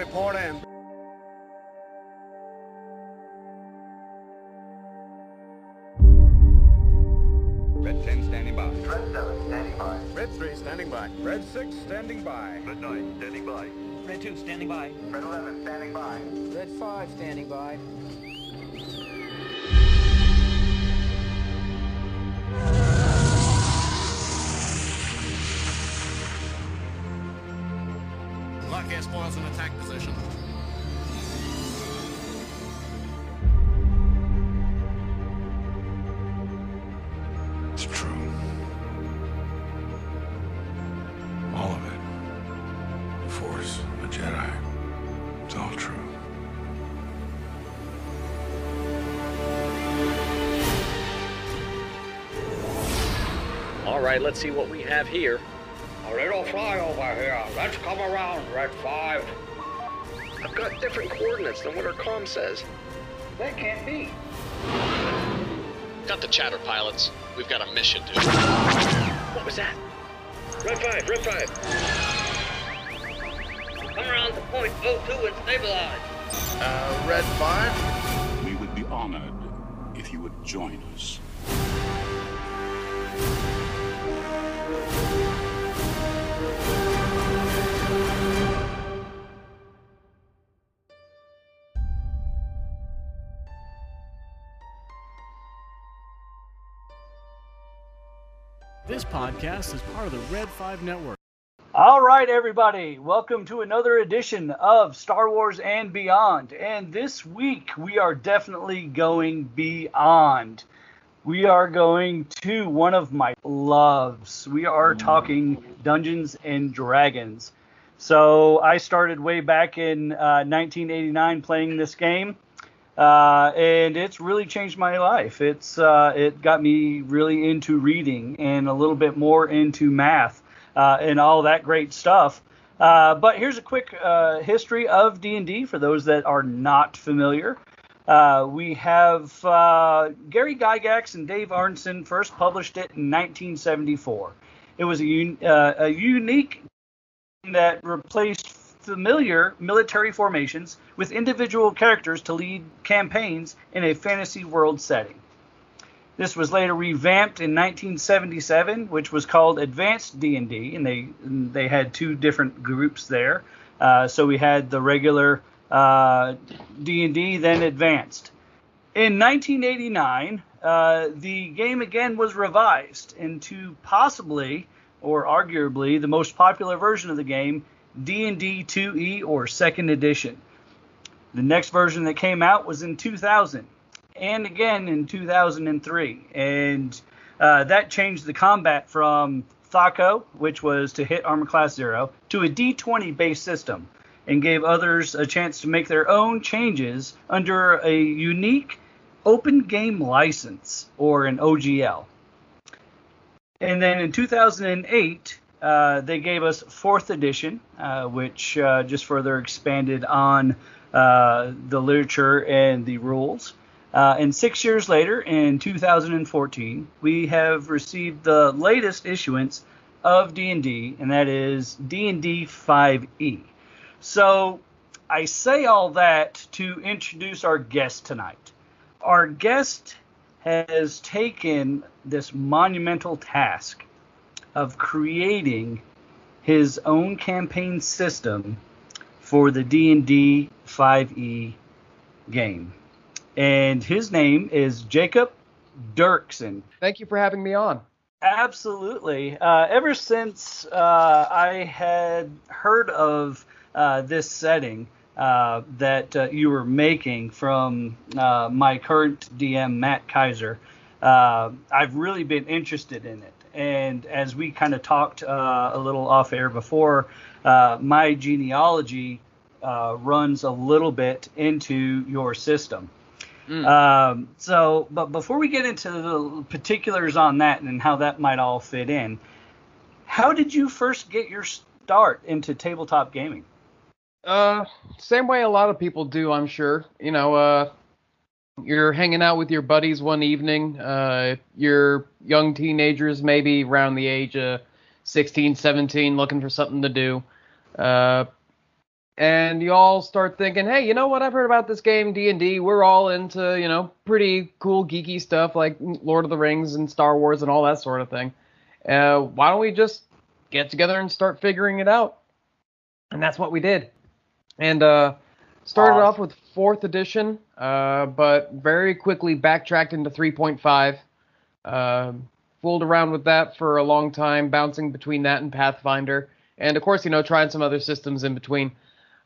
report in. Red 10 standing by. Red 7 standing by. Red 3 standing by. Red 6 standing by. Red 9 standing by. Red 2 standing by. Red 11 standing by. Red 5 standing by. Lock S-foils in attack position. It's true. All of it. The Force, a Jedi. It's all true. All right, let's see what we have here. A little flyover here. Let's come around, Red 5. I've got different coordinates than what our comm says. That can't be. Got the chatter pilots. We've got a mission to. What was that? Red 5, Red 5. Come around to point 02 and stabilize. Uh, Red 5? We would be honored if you would join us. Podcast is part of the Red 5 Network. All right, everybody, welcome to another edition of Star Wars and Beyond. And this week, we are definitely going beyond. We are going to one of my loves. We are talking Dungeons and Dragons. So I started way back in uh, 1989 playing this game. Uh, and it's really changed my life. It's uh, it got me really into reading and a little bit more into math uh, and all that great stuff. Uh, but here's a quick uh, history of D&D for those that are not familiar. We have Gary Gygax and Dave Arneson first published it in 1974. It was a, un- a unique that replaced familiar military formations with individual characters to lead campaigns in a fantasy world setting. This was later revamped in 1977, which was called Advanced D&D, and they they had two different groups there. Uh, so we had the regular uh, D&D, then Advanced. In 1989, uh, the game again was revised into possibly or arguably the most popular version of the game, D&D 2E or second edition. The next version that came out was in 2000 and again in 2003 and uh, that changed the combat from THACO, which was to hit armor class 0, to a D20 based system and gave others a chance to make their own changes under a unique open game license or an OGL. And then in 2008, uh, they gave us fourth edition, uh, which uh, just further expanded on uh, the literature and the rules. Uh, and six years later, in 2014, we have received the latest issuance of D&D, and that is D&D 5e. So I say all that to introduce our guest tonight. Our guest has taken this monumental task of creating his own campaign system for the D&D 5e game. And his name is Jacob Dirksen. Thank you for having me on. Absolutely. Uh, ever since uh, I had heard of uh, this setting uh, that uh, you were making from uh, my current DM, Matt Kaiser, I've really been interested in it. And as we kind of talked a little off air before, my genealogy runs a little bit into your system. Mm. Um, so, but before we get into the particulars on that and how that might all fit in, how did you first get your start into tabletop gaming? Uh, same way a lot of people do, I'm sure. You know, uh, you're hanging out with your buddies one evening. Uh, you're young teenagers, maybe around the age of 16, 17, looking for something to do. Uh, and you all start thinking, hey, you know what? I've heard about this game, D and D. We're all into you know pretty cool geeky stuff like Lord of the Rings and Star Wars and all that sort of thing. Uh, why don't we just get together and start figuring it out? And that's what we did. And uh, started off with fourth edition, uh, but very quickly backtracked into 3.5. Uh, fooled around with that for a long time, bouncing between that and Pathfinder, and of course, you know, trying some other systems in between.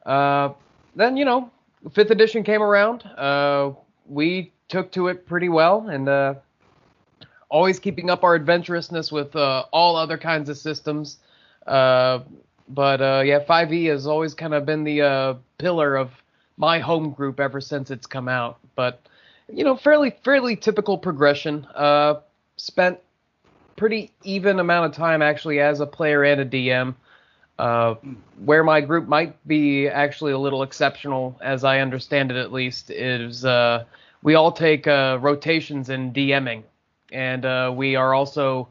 Uh, then, you know, fifth edition came around. Uh, we took to it pretty well, and uh, always keeping up our adventurousness with uh, all other kinds of systems. But yeah, 5e has always kind of been the pillar of my home group ever since it's come out. But you know, fairly fairly typical progression. Uh, spent pretty even amount of time actually as a player and a DM. Uh, where my group might be actually a little exceptional, as I understand it at least, is uh, we all take uh, rotations in DMing, and uh, we are also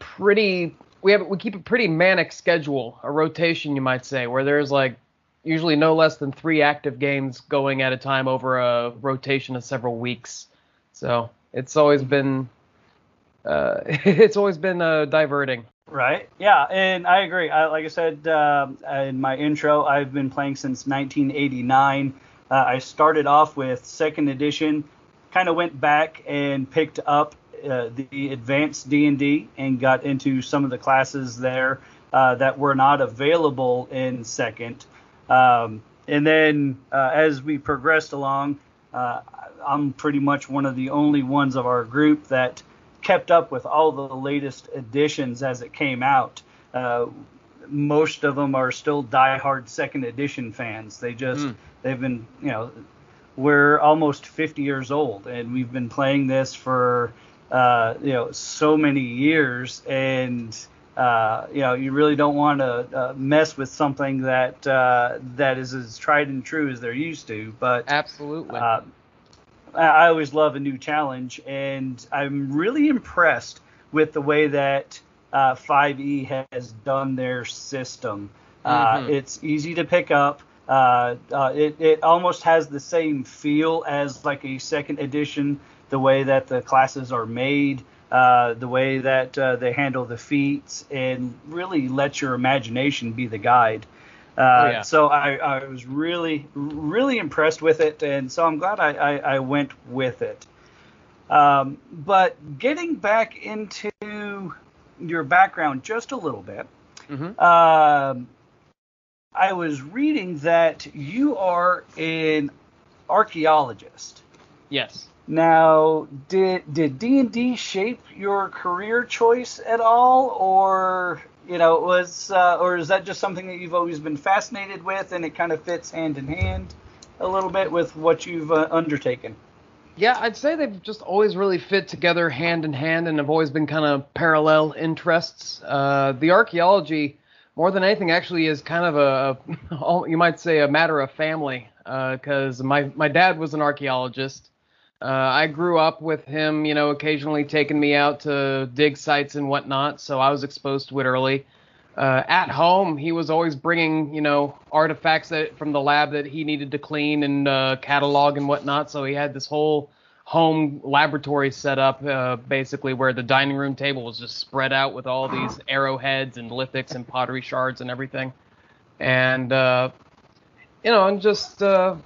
pretty. We have we keep a pretty manic schedule, a rotation you might say, where there's like usually no less than three active games going at a time over a rotation of several weeks. So it's always been uh, it's always been uh, diverting. Right. Yeah, and I agree. I, like I said um, in my intro, I've been playing since 1989. Uh, I started off with second edition, kind of went back and picked up uh, the advanced D&D and got into some of the classes there uh, that were not available in second. Um, and then uh, as we progressed along, uh, I'm pretty much one of the only ones of our group that kept up with all the latest editions as it came out. Uh, most of them are still diehard second edition fans. They just Mm. they've been you know we're almost 50 years old and we've been playing this for uh, you know so many years and uh, you know you really don't want to uh, mess with something that uh, that is as tried and true as they're used to. But Absolutely. uh, I I always love a new challenge, and I'm really impressed with the way that uh, 5e has done their system. Uh, Mhm. it's easy to pick up. Uh, uh, it, it almost has the same feel as like a second edition, the way that the classes are made, uh, the way that uh, they handle the feats, and really let your imagination be the guide. Uh, Oh, yeah. So I, I was really, really impressed with it, and so I'm glad I, I, I went with it. Um, but getting back into your background just a little bit, Mhm. um, I was reading that you are an archaeologist. Yes. Now, did did D and D shape your career choice at all, or you know, was uh, or is that just something that you've always been fascinated with, and it kind of fits hand in hand a little bit with what you've uh, undertaken? Yeah, I'd say they've just always really fit together hand in hand and have always been kind of parallel interests. Uh, the archaeology, more than anything, actually is kind of a, a you might say, a matter of family. Because my my dad was an archaeologist. Uh, I grew up with him, you know, occasionally taking me out to dig sites and whatnot, so I was exposed to it early. Uh, at home, he was always bringing, you know, artifacts that from the lab that he needed to clean and uh, catalog and whatnot. So he had this whole home laboratory set up, uh, basically, where the dining room table was just spread out with all these arrowheads and lithics and pottery shards and everything. And uh, you know, and just uh,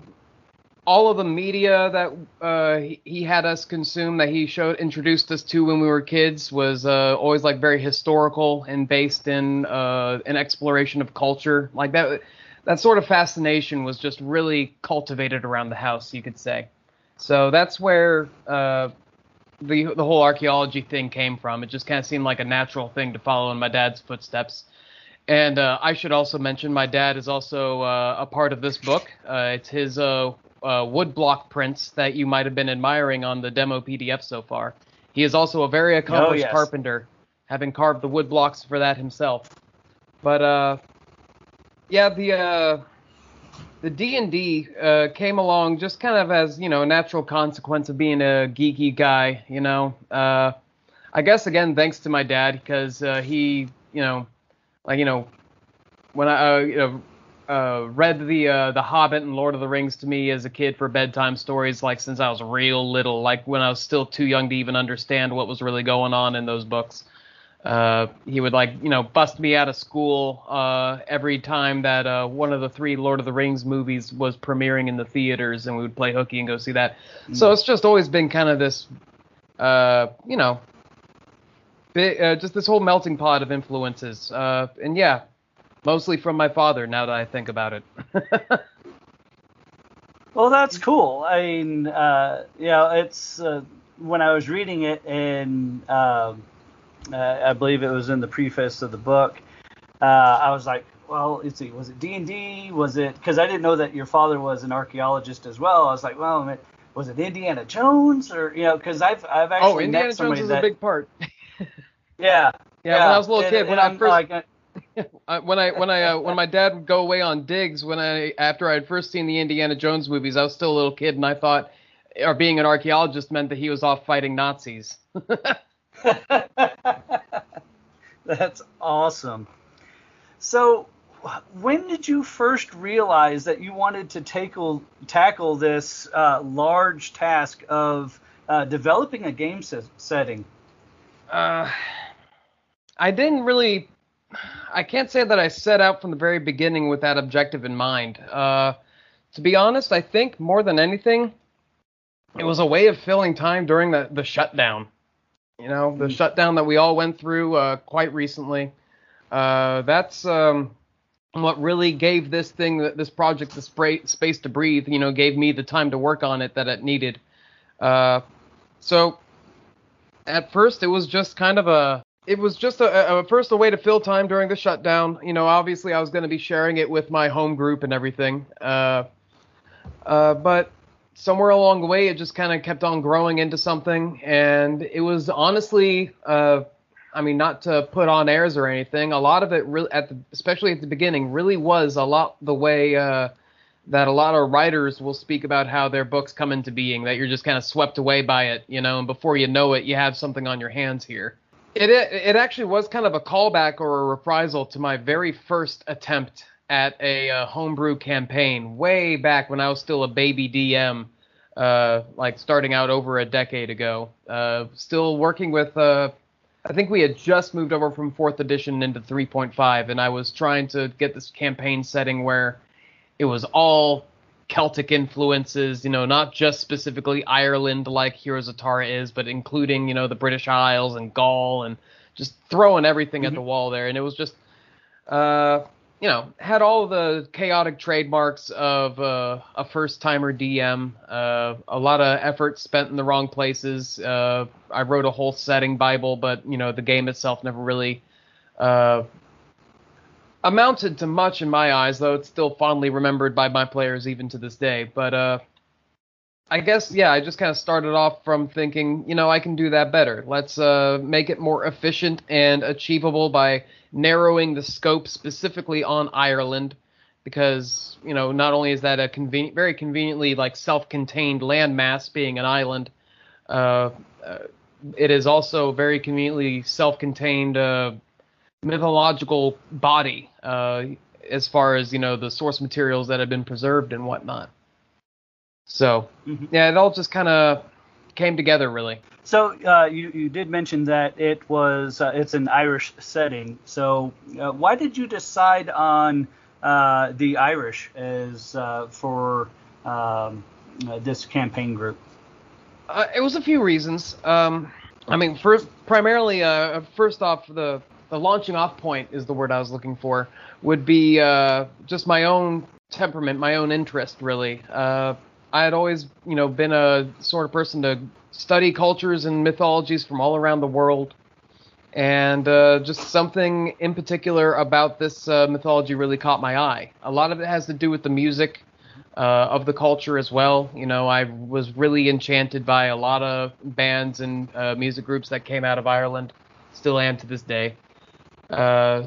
all of the media that uh, he, had us consume that he showed introduced us to when we were kids was uh, always like very historical and based in uh, an exploration of culture. Like that that sort of fascination was just really cultivated around the house you could say. So that's where uh, the the whole archaeology thing came from. It just kind of seemed like a natural thing to follow in my dad's footsteps. And uh, I should also mention my dad is also uh, a part of this book. Uh, it's his uh, woodblock prints that you might have been admiring on the demo PDF so far. He is also a very accomplished yes. carpenter, having carved the wood blocks for that himself. But uh, yeah, the uh, the D and D uh, came along just kind of as you know a natural consequence of being a geeky guy. You know, uh, I guess again thanks to my dad because uh, he you know like you know when I uh, you know uh, read the uh, the Hobbit and Lord of the Rings to me as a kid for bedtime stories, like since I was real little, like when I was still too young to even understand what was really going on in those books. Uh, he would like you know bust me out of school uh, every time that uh, one of the three Lord of the Rings movies was premiering in the theaters, and we would play hooky and go see that. Mm. So it's just always been kind of this, uh, you know, uh, just this whole melting pot of influences. Uh, and yeah, mostly from my father. Now that I think about it. well, that's cool. I mean, uh, you know, it's uh, when I was reading it, and um, uh, I believe it was in the preface of the book. Uh, I was like, well, let's see, was it D and D? Was it because I didn't know that your father was an archaeologist as well? I was like, well, was it Indiana Jones or you know? Because I've I've oh, actually oh, Indiana met somebody Jones is a big part. yeah, yeah, yeah. When I was a little and, kid, when I first. Like, when I when I uh, when my dad would go away on digs when I after I had first seen the Indiana Jones movies, I was still a little kid and I thought, or being an archaeologist meant that he was off fighting Nazis. That's awesome. So, when did you first realize that you wanted to tackle tackle this uh, large task of uh, developing a game se- setting? Uh, I didn't really. I can't say that I set out from the very beginning with that objective in mind. Uh, to be honest, I think more than anything, it was a way of filling time during the, the shutdown. You know, the mm. shutdown that we all went through uh, quite recently. Uh, that's um, what really gave this thing, this project, the spray, space to breathe. You know, gave me the time to work on it that it needed. Uh, so at first, it was just kind of a, it was just a, a first a way to fill time during the shutdown. You know, obviously I was going to be sharing it with my home group and everything. Uh, uh, but somewhere along the way, it just kind of kept on growing into something, and it was honestly, uh, I mean, not to put on airs or anything. A lot of it, really, at the, especially at the beginning, really was a lot the way uh, that a lot of writers will speak about how their books come into being. That you're just kind of swept away by it, you know, and before you know it, you have something on your hands here. It it actually was kind of a callback or a reprisal to my very first attempt at a uh, homebrew campaign way back when I was still a baby DM, uh, like starting out over a decade ago. Uh, still working with, uh, I think we had just moved over from fourth edition into 3.5, and I was trying to get this campaign setting where it was all Celtic influences, you know, not just specifically Ireland like Heroes of Tara is, but including, you know, the British Isles and Gaul and just throwing everything mm-hmm. at the wall there. And it was just, uh, you know, had all the chaotic trademarks of uh, a first timer DM. Uh, a lot of effort spent in the wrong places. Uh, I wrote a whole setting Bible, but you know, the game itself never really uh, amounted to much in my eyes, though it's still fondly remembered by my players even to this day. But uh, I guess yeah, I just kind of started off from thinking, you know, I can do that better. Let's uh, make it more efficient and achievable by narrowing the scope specifically on Ireland because you know not only is that a convenient, very conveniently like self-contained landmass being an island, uh, uh, it is also very conveniently self-contained uh, mythological body uh, as far as you know the source materials that have been preserved and whatnot. So mm-hmm. yeah, it all just kind of came together really. So uh, you you did mention that it was uh, it's an Irish setting. So uh, why did you decide on uh, the Irish as uh, for um, uh, this campaign group? it was a few reasons. Um, I mean, first primarily, first off, the the launching off point is the word I was looking for. Would be just my own temperament, my own interest, really. I had always, you know, been a sort of person to study cultures and mythologies from all around the world. And uh, just something in particular about this uh, mythology really caught my eye. A lot of it has to do with the music uh, of the culture as well. You know, I was really enchanted by a lot of bands and uh, music groups that came out of Ireland, still am to this day. Uh,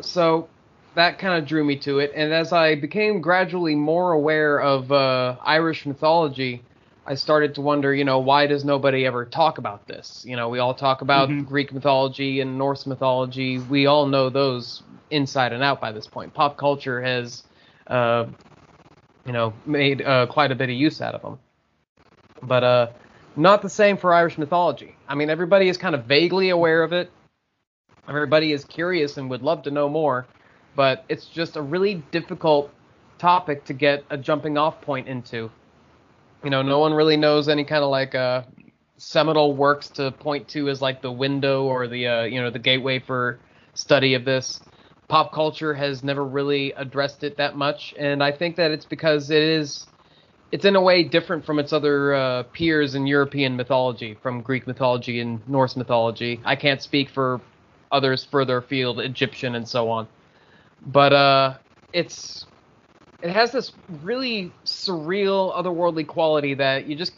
so that kind of drew me to it. And as I became gradually more aware of uh, Irish mythology, I started to wonder, you know, why does nobody ever talk about this? You know, we all talk about mm-hmm. Greek mythology and Norse mythology. We all know those inside and out by this point. Pop culture has uh, you know, made uh, quite a bit of use out of them. But uh, not the same for Irish mythology. I mean, everybody is kind of vaguely aware of it. Everybody is curious and would love to know more, but it's just a really difficult topic to get a jumping off point into. You know, no one really knows any kind of like uh, seminal works to point to as like the window or the uh, you know the gateway for study of this. Pop culture has never really addressed it that much, and I think that it's because it is it's in a way different from its other uh, peers in European mythology, from Greek mythology and Norse mythology. I can't speak for others further afield, Egyptian and so on, but uh, it's it has this really surreal, otherworldly quality that you just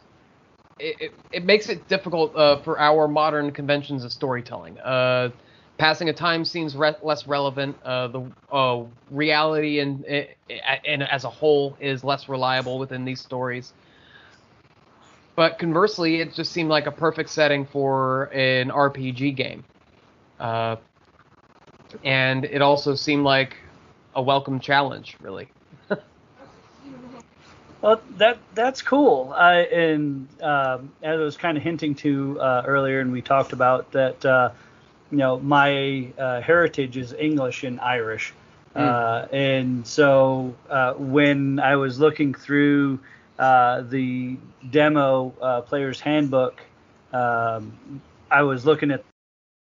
it, it, it makes it difficult uh, for our modern conventions of storytelling. Uh, passing of time seems re- less relevant. Uh, the uh, reality and, and as a whole is less reliable within these stories. But conversely, it just seemed like a perfect setting for an RPG game. Uh, and it also seemed like a welcome challenge, really. Well, that that's cool. I and um, as I was kind of hinting to uh, earlier, and we talked about that. Uh, you know, my uh, heritage is English and Irish, mm. and so uh, when I was looking through uh, the demo player's handbook, um, I was looking at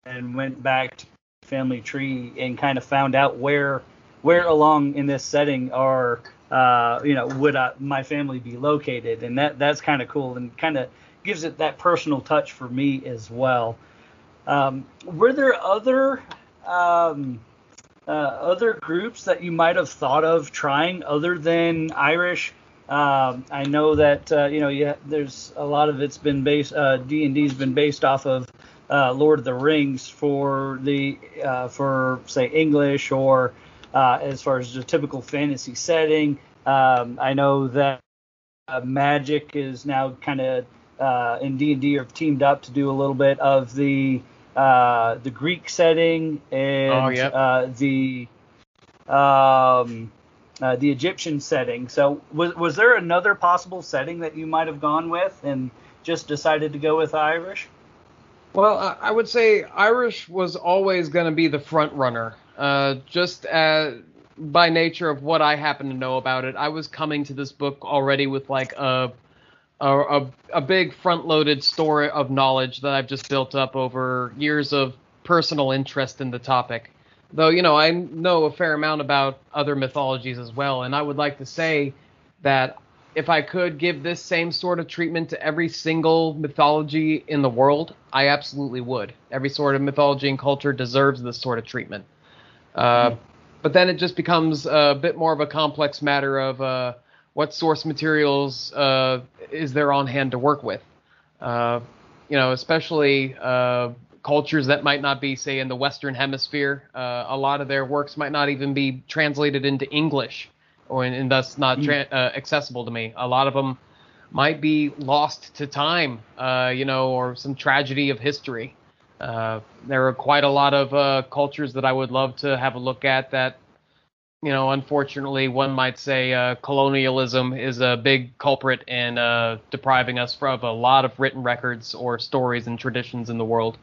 and went back to family tree and kind of found out where where along in this setting are uh, you know, would I, my family be located? And that that's kind of cool and kind of gives it that personal touch for me as well. Um, were there other um, uh, other groups that you might have thought of trying other than Irish? Um, I know that uh, you know yeah, there's a lot of it's been based uh, D and D's been based off of uh, Lord of the Rings for the uh, for say English or uh, as far as the typical fantasy setting. Um, I know that uh, Magic is now kind of uh, in D and D are teamed up to do a little bit of the uh, the Greek setting and oh, yep. Uh, the um, uh, the Egyptian setting. So was was there another possible setting that you might have gone with and just decided to go with Irish? Well, I would say Irish was always going to be the front runner uh, just as, by nature of what I happen to know about it, I was coming to this book already with like a a, a, a big front-loaded store of knowledge that I've just built up over years of personal interest in the topic. Though you know I know a fair amount about other mythologies as well, and I would like to say that if I could give this same sort of treatment to every single mythology in the world, I absolutely would. Every sort of mythology and culture deserves this sort of treatment. Uh, but then it just becomes a bit more of a complex matter of uh, what source materials uh, is there on hand to work with. Uh, you know, especially uh, cultures that might not be, say, in the Western Hemisphere. Uh, a lot of their works might not even be translated into English, or and thus not hmm. tra- accessible to me. A lot of them might be lost to time, you know, or some tragedy of history. Uh, there are quite a lot of uh, cultures that I would love to have a look at that, you know, unfortunately, one might say uh, colonialism is a big culprit in uh, depriving us of a lot of written records or stories and traditions in the world.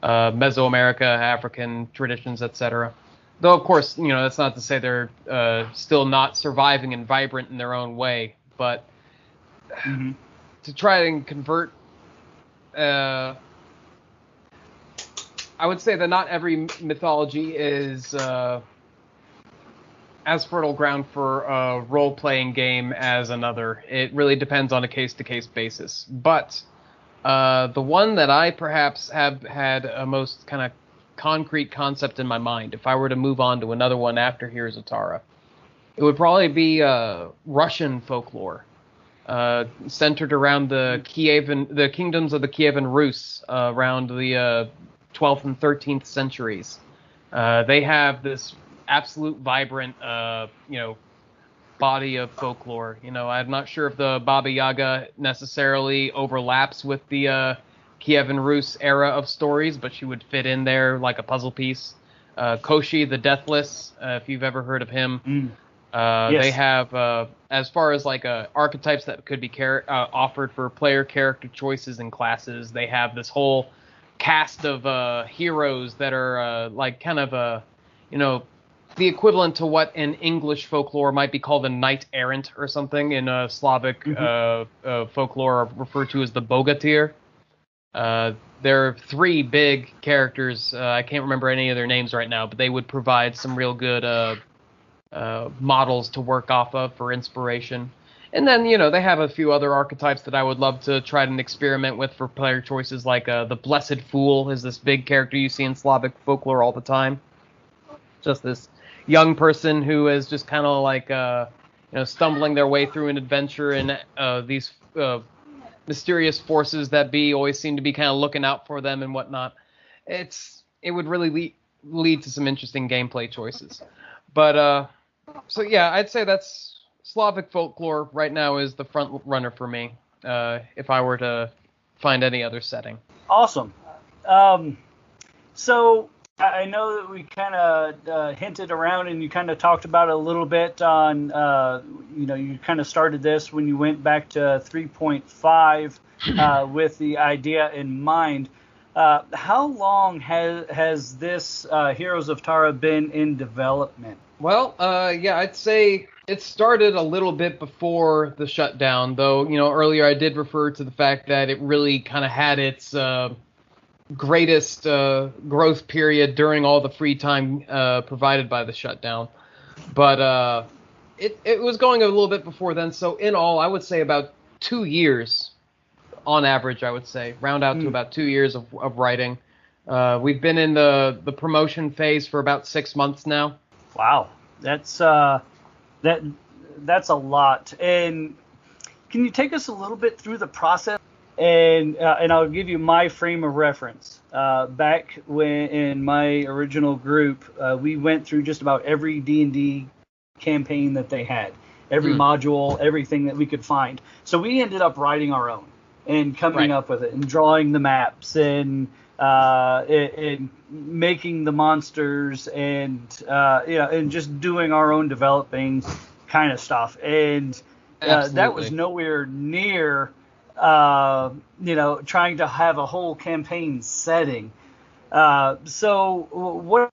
Uh, Mesoamerica, African traditions, etc. Though, of course, you know, that's not to say they're still not surviving and vibrant in their own way, but mm-hmm. to try and convert I would say that not every mythology is uh, as fertile ground for a role playing game as another. It really depends on a case to case basis. But uh, the one that I perhaps have had a most kind of concrete concept in my mind, if I were to move on to another one after Heroes of Tara, it would probably be uh, Russian folklore. Uh, centered around the Kievan, the kingdoms of the Kievan Rus, uh, around the uh, 12th and 13th centuries. Uh, they have this absolute vibrant, uh, you know, body of folklore. You know, I'm not sure if the Baba Yaga necessarily overlaps with the uh, Kievan Rus era of stories, but she would fit in there like a puzzle piece. Uh, Koschei the Deathless, uh, if you've ever heard of him. Mm. Uh, Yes. They have, uh, as far as like uh, archetypes that could be char- uh, offered for player character choices and classes, they have this whole cast of uh, heroes that are uh, like kind of a, you know, the equivalent to what in English folklore might be called a knight errant or something. In uh, Slavic uh, uh, folklore, are referred to as the bogatyr. Uh, there are three big characters. Uh, I can't remember any of their names right now, but they would provide some real good uh, uh, models to work off of for inspiration. And then, you know, they have a few other archetypes that I would love to try and experiment with for player choices, like uh, the Blessed Fool is this big character you see in Slavic folklore all the time. Just this young person who is just kind of like, you know, stumbling their way through an adventure, uh, these mysterious forces that be always seem to be kind of looking out for them and whatnot. It's it would really lead, lead to some interesting gameplay choices. But uh, so yeah, I'd say that's Slavic folklore right now is the front runner for me. Uh, if I were to find any other setting. Awesome. Um, so I know that we kind of uh, hinted around and you kind of talked about it a little bit on, uh, you know, you kind of started this when you went back to 3.5 uh, with the idea in mind. Uh, how long has has this uh, Heroes of Tara been in development? Well, uh, yeah, I'd say it started a little bit before the shutdown, though. You know, earlier I did refer to the fact that it really kind of had its uh, greatest uh, growth period during all the free time uh, provided by the shutdown. But uh, it it was going a little bit before then. So in all, I would say about two years, on average. I would say round out to Hmm. about two years of, of writing. Uh, we've been in the the promotion phase for about six months now. Wow, that's uh, that that's a lot. And can you take us a little bit through the process? And uh, and I'll give you my frame of reference. Uh, back when in my original group, uh, we went through just about every D and D campaign that they had, every Hmm. module, everything that we could find. So we ended up writing our own and coming Right. up with it and drawing the maps and uh, and, and making the monsters and uh, you know and just doing our own developing kind of stuff. And uh, that was nowhere near uh, you know trying to have a whole campaign setting. Uh, so what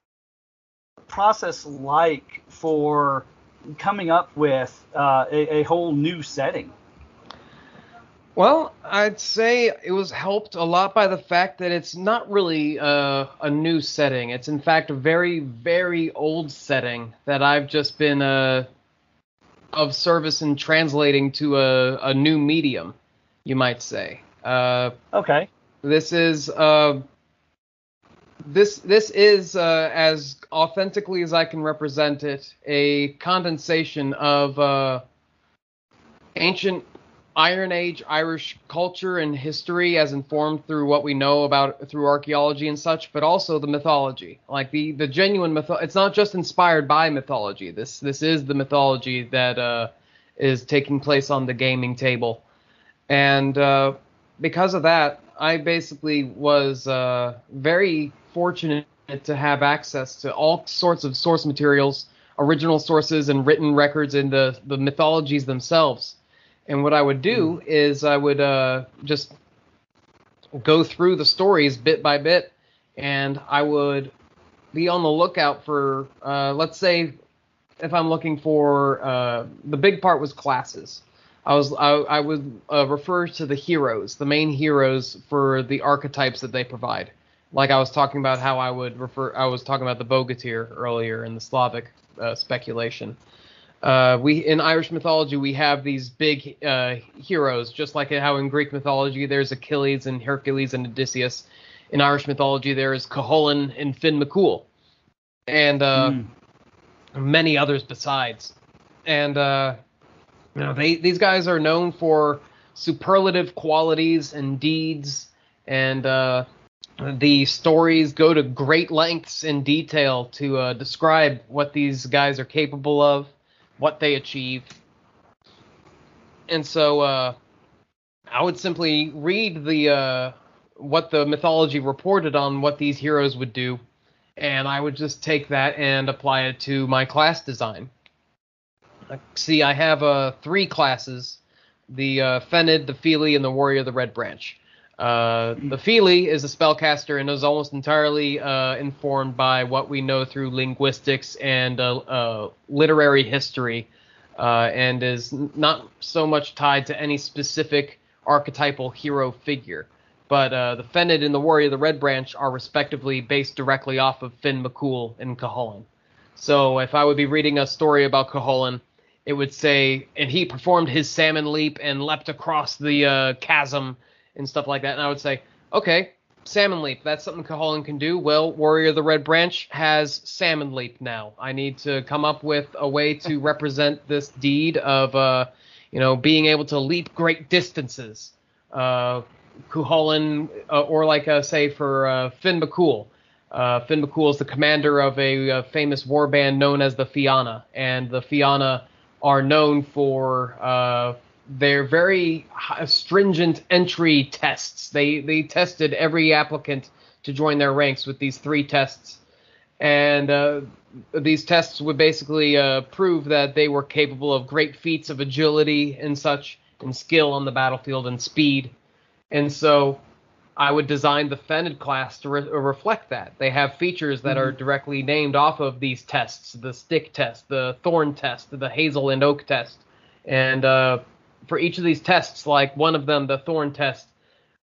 process like for coming up with uh, a, a whole new setting? Well, I'd say it was helped a lot by the fact that it's not really uh, a new setting. It's in fact a very, very old setting that I've just been uh, of service in translating to a, a new medium, you might say. Uh, Okay. this is uh, this this is uh, as authentically as I can represent it, a condensation of uh, ancient Iron Age Irish culture and history as informed through what we know about through archaeology and such, but also the mythology. Like the the genuine myth it's not just inspired by mythology. This this is the mythology that uh, is taking place on the gaming table. And uh, because of that, I basically was uh, very fortunate to have access to all sorts of source materials, original sources, and written records in the, the mythologies themselves. And what I would do is I would uh, just go through the stories bit by bit, and I would be on the lookout for, uh, let's say, if I'm looking for, uh, the big part was classes. I was I, I would uh, refer to the heroes, the main heroes for the archetypes that they provide. Like I was talking about how I would refer, I was talking about the Bogatyr earlier in the Slavic uh, speculation. Uh, we in Irish mythology we have these big uh, heroes, just like how in Greek mythology there's Achilles and Hercules and Odysseus. In Irish mythology there is Cuchulainn and Finn McCool, and uh, many others besides. And uh, you know, they these guys are known for superlative qualities and deeds, and uh, the stories go to great lengths in detail to uh, describe what these guys are capable of, what they achieve. And so uh, I would simply read the uh, what the mythology reported on what these heroes would do, and I would just take that and apply it to my class design. See, I have uh, three classes: the uh, Fenid, the Feely, and the Warrior of the Red Branch. Uh, the Feely is a spellcaster and is almost entirely uh, informed by what we know through linguistics and uh, uh, literary history, uh, and is not so much tied to any specific archetypal hero figure. But uh, the Fenid and the Warrior of the Red Branch are respectively based directly off of Finn McCool and Cuchulainn. So if I would be reading a story about Cuchulainn, it would say, and he performed his salmon leap and leapt across the uh, chasm and stuff like that. And I would say, okay, salmon leap, that's something Cuchulainn can do. Well, Warrior of the Red Branch has salmon leap now. I need to come up with a way to represent this deed of, uh, you know, being able to leap great distances. Uh, uh, or like uh, say for uh, Finn McCool. Uh, Finn McCool is the commander of a, uh famous warband known as the Fianna, and the Fianna are known for uh, their very stringent entry tests. They they tested every applicant to join their ranks with these three tests, and uh, these tests would basically uh, prove that they were capable of great feats of agility and such, and skill on the battlefield and speed. And so I would design the Fenid class to re- reflect that. They have features that are directly named off of these tests: the stick test, the thorn test, the hazel and oak test. And uh, for each of these tests, like one of them, the thorn test,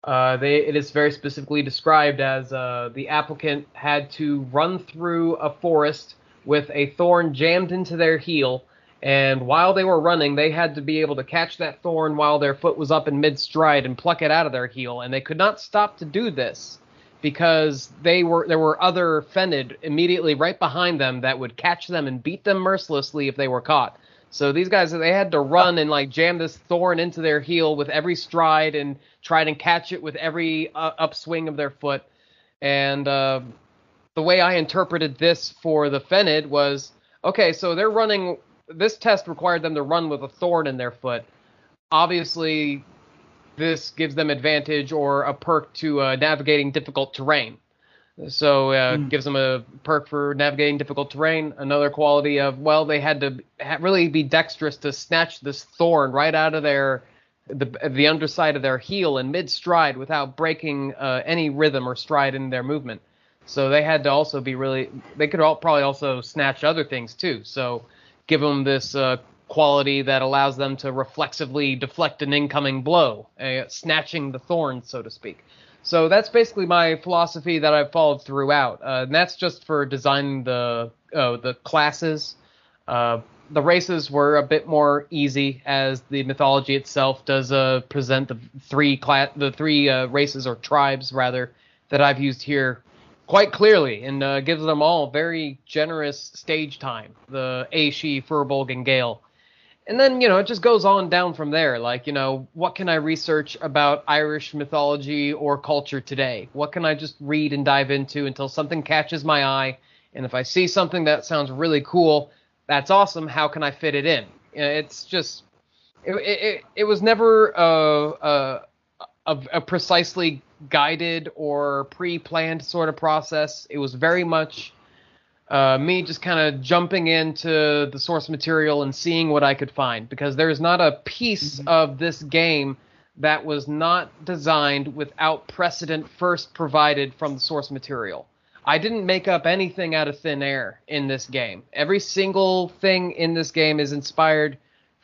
uh, they, it is very specifically described as uh, the applicant had to run through a forest with a thorn jammed into their heel, and while they were running, they had to be able to catch that thorn while their foot was up in mid stride and pluck it out of their heel, and they could not stop to do this because they were there were other Fenid immediately right behind them that would catch them and beat them mercilessly if they were caught. So these guys they had to run and like jam this thorn into their heel with every stride and try and catch it with every uh, upswing of their foot. And uh, the way I interpreted this for the Fenid was okay, so they're running. This test required them to run with a thorn in their foot. Obviously, this gives them advantage or a perk to uh, navigating difficult terrain. So uh, gives them a perk for navigating difficult terrain. Another quality of well, they had to ha- really be dexterous to snatch this thorn right out of their the the underside of their heel in mid stride without breaking uh, any rhythm or stride in their movement. So they had to also be really. They could all, probably also snatch other things too. So give them this uh, quality that allows them to reflexively deflect an incoming blow, uh, snatching the thorn, so to speak. So that's basically my philosophy that I've followed throughout, uh, and that's just for designing the uh, the classes. Uh, the races were a bit more easy as the mythology itself does uh, present the three class, the three races or tribes rather that I've used here quite clearly and uh, gives them all very generous stage time. The Aishi, Firbolg, and Gael. And then, you know, it just goes on down from there. Like, you know, what can I research about Irish mythology or culture today? What can I just read and dive into until something catches my eye? And if I see something that sounds really cool, that's awesome. How can I fit it in? It's just, it, it, it was never a, a, a, a precisely guided or pre-planned sort of process. It was very much uh, me just kind of jumping into the source material and seeing what I could find because there is not a piece of this game that was not designed without precedent first provided from the source material. I didn't make up anything out of thin air in this game. Every single thing in this game is inspired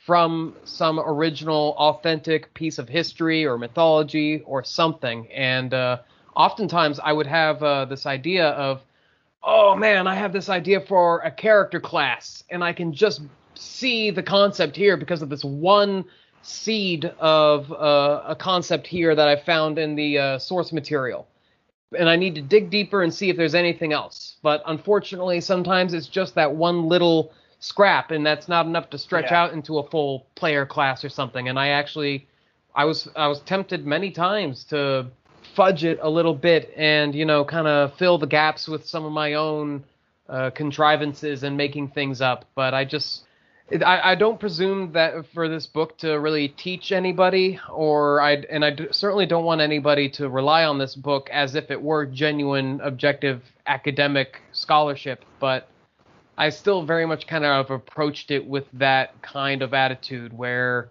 from some original, authentic piece of history or mythology or something. And uh, oftentimes I would have uh, this idea of, oh man, I have this idea for a character class, and I can just see the concept here because of this one seed of uh, a concept here that I found in the uh, source material. And I need to dig deeper and see if there's anything else. But unfortunately, sometimes it's just that one little scrap, and that's not enough to stretch Yeah. out into a full player class or something. And I actually, I was I was tempted many times to fudge it a little bit and you know kind of fill the gaps with some of my own uh, contrivances and making things up. But I just I, I don't presume that for this book to really teach anybody, or I and I d- certainly don't want anybody to rely on this book as if it were genuine, objective academic scholarship. But I still very much kind of approached it with that kind of attitude where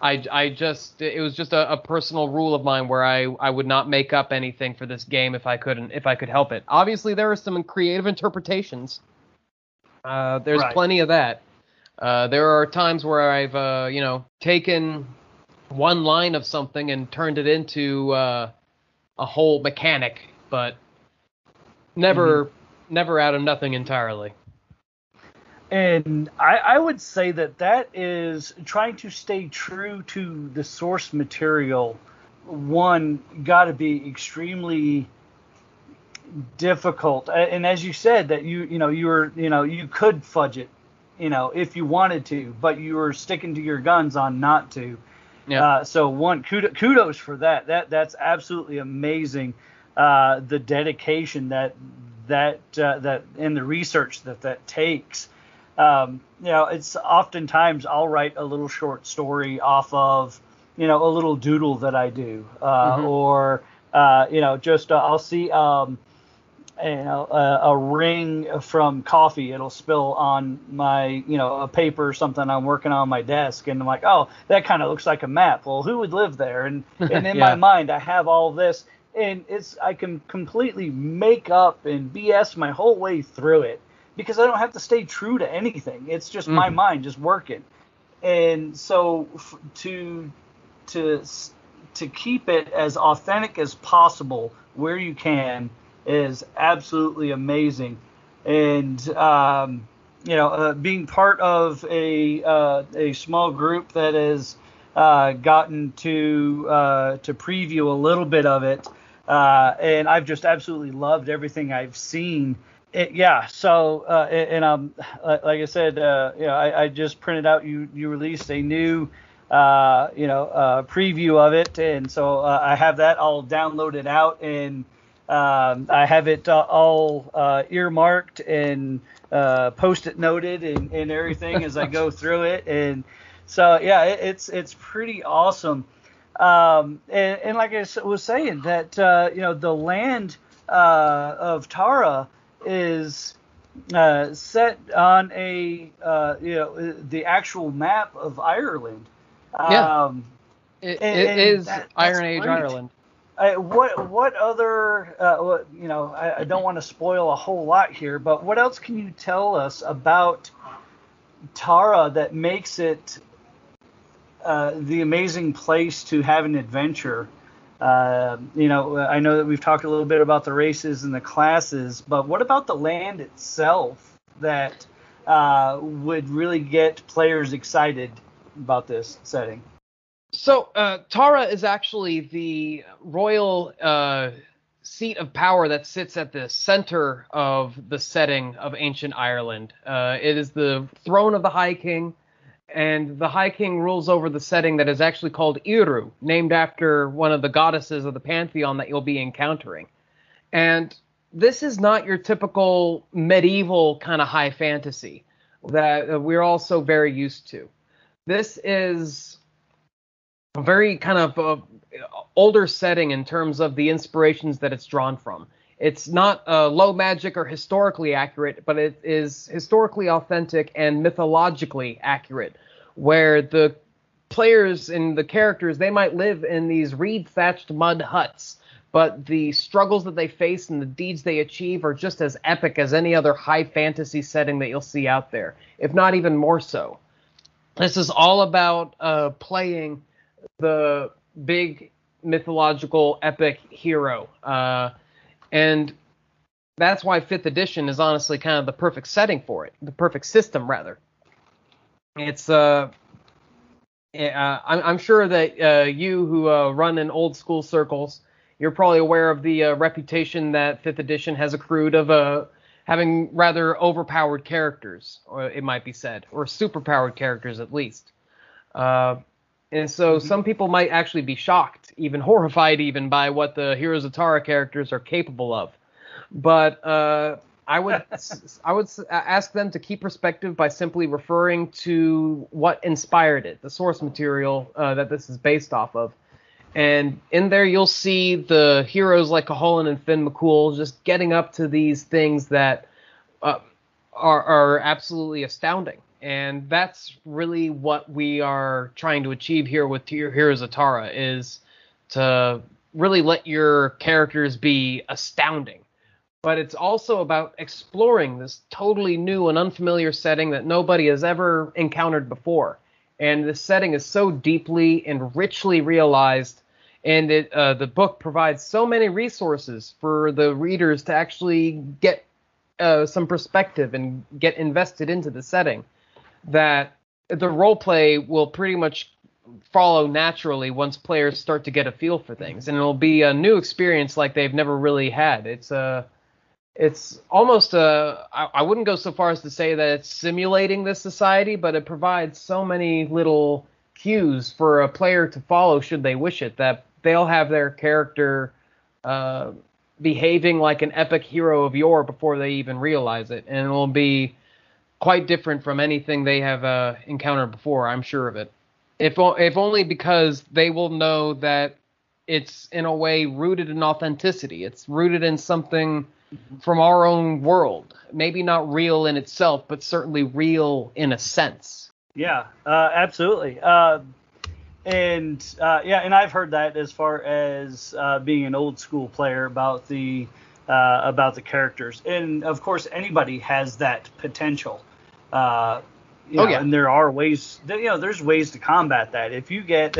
I, I just it was just a, a personal rule of mine where I, I would not make up anything for this game if I couldn't if I could help it. Obviously, there are some creative interpretations. Uh, there's Right. plenty of that. Uh, there are times where I've uh, you know taken one line of something and turned it into uh, a whole mechanic, but never never out of nothing entirely. And I, I would say that that is trying to stay true to the source material. One got to be extremely difficult, and as you said, that you you know you were you know you could fudge it, you know if you wanted to, but you were sticking to your guns on not to. Yeah. Uh, so one kudos, kudos for that. That that's absolutely amazing. Uh, the dedication that that uh, that and the research that that takes. Um, you know, it's oftentimes I'll write a little short story off of you know a little doodle that I do, uh, Mhm. or uh, you know just uh, I'll see um, you know a, a ring from coffee it'll spill on my you know a paper or something i'm working on my desk and i'm like oh that kind of looks like a map well who would live there and and in my mind i have all this and it's i can completely make up and bs my whole way through it because i don't have to stay true to anything. It's just my Mhm. mind just working. And so f- to to to keep it as authentic as possible where you can is absolutely amazing. And um, you know uh, being part of a uh, a small group that has uh, gotten to uh, to preview a little bit of it uh, and I've just absolutely loved everything I've seen. It, yeah so uh, and, um like I said uh, you know I, I just printed out you you released a new uh, you know, uh, preview of it, and so uh, I have that all downloaded out, and um, I have it uh, all uh, earmarked and uh, post-it noted and, and everything as I go through it, and so yeah, it, it's it's pretty awesome. Um, and, and like I was saying, that uh, you know the land uh, of Tara is uh, set on a uh, you know the actual map of Ireland. Yeah. Um, It, And- it and is that- Iron Age great. Ireland. I, what what other uh, what, you know I, I don't want to spoil a whole lot here, but what else can you tell us about Tara that makes it uh, the amazing place to have an adventure? Uh, you know, I know that we've talked a little bit about the races and the classes, but what about the land itself that uh, would really get players excited about this setting? So uh, Tara is actually the royal uh, seat of power that sits at the center of the setting of ancient Ireland. It is the throne of the High King, and the High King rules over the setting that is actually called Iru, named after one of the goddesses of the pantheon that you'll be encountering. And this is not your typical medieval kind of high fantasy that we're all so very used to. This is a very kind of uh, older setting in terms of the inspirations that it's drawn from. It's not uh, low magic or historically accurate, but it is historically authentic and mythologically accurate, where the players and the characters they might live in these reed thatched mud huts, but the struggles that they face and the deeds they achieve are just as epic as any other high fantasy setting that you'll see out there, if not even more so. This is all about uh, playing the big mythological epic hero. Uh, and that's why fifth edition is honestly kind of the perfect setting for it, the perfect system rather. It's uh, uh I'm, I'm sure that uh, you who uh, run in old school circles, you're probably aware of the uh, reputation that fifth edition has accrued of uh, having rather overpowered characters, or it might be said, or superpowered characters at least. Uh, and so some people might actually be shocked, even horrified, even by what the Heroes of Tara characters are capable of. But uh, I would I would ask them to keep perspective by simply referring to what inspired it, the source material uh, that this is based off of. And in there, you'll see the heroes like Cuchulainn and Finn McCool just getting up to these things that uh, are, are absolutely astounding. And that's really what we are trying to achieve here with Heroes of Tara is to really let your characters be astounding. But it's also about exploring this totally new and unfamiliar setting that nobody has ever encountered before. And this setting is so deeply and richly realized and it uh, the book provides so many resources for the readers to actually get uh, some perspective and get invested into the setting that the role play will pretty much follow naturally once players start to get a feel for things and it'll be a new experience like they've never really had it's a it's almost a I, I wouldn't go so far as to say that it's simulating this society but it provides so many little cues for a player to follow should they wish it that they'll have their character uh, behaving like an epic hero of yore before they even realize it, and it will be quite different from anything they have uh, encountered before. I'm sure of it. If if only because they will know that it's in a way rooted in authenticity. It's rooted in something from our own world. Maybe not real in itself, but certainly real in a sense. Yeah, uh, absolutely. Uh, and uh, yeah, and I've heard that as far as uh, being an old school player about the uh, about the characters, and of course anybody has that potential. You oh know, yeah, and there are ways. You know, there's ways to combat that. If you get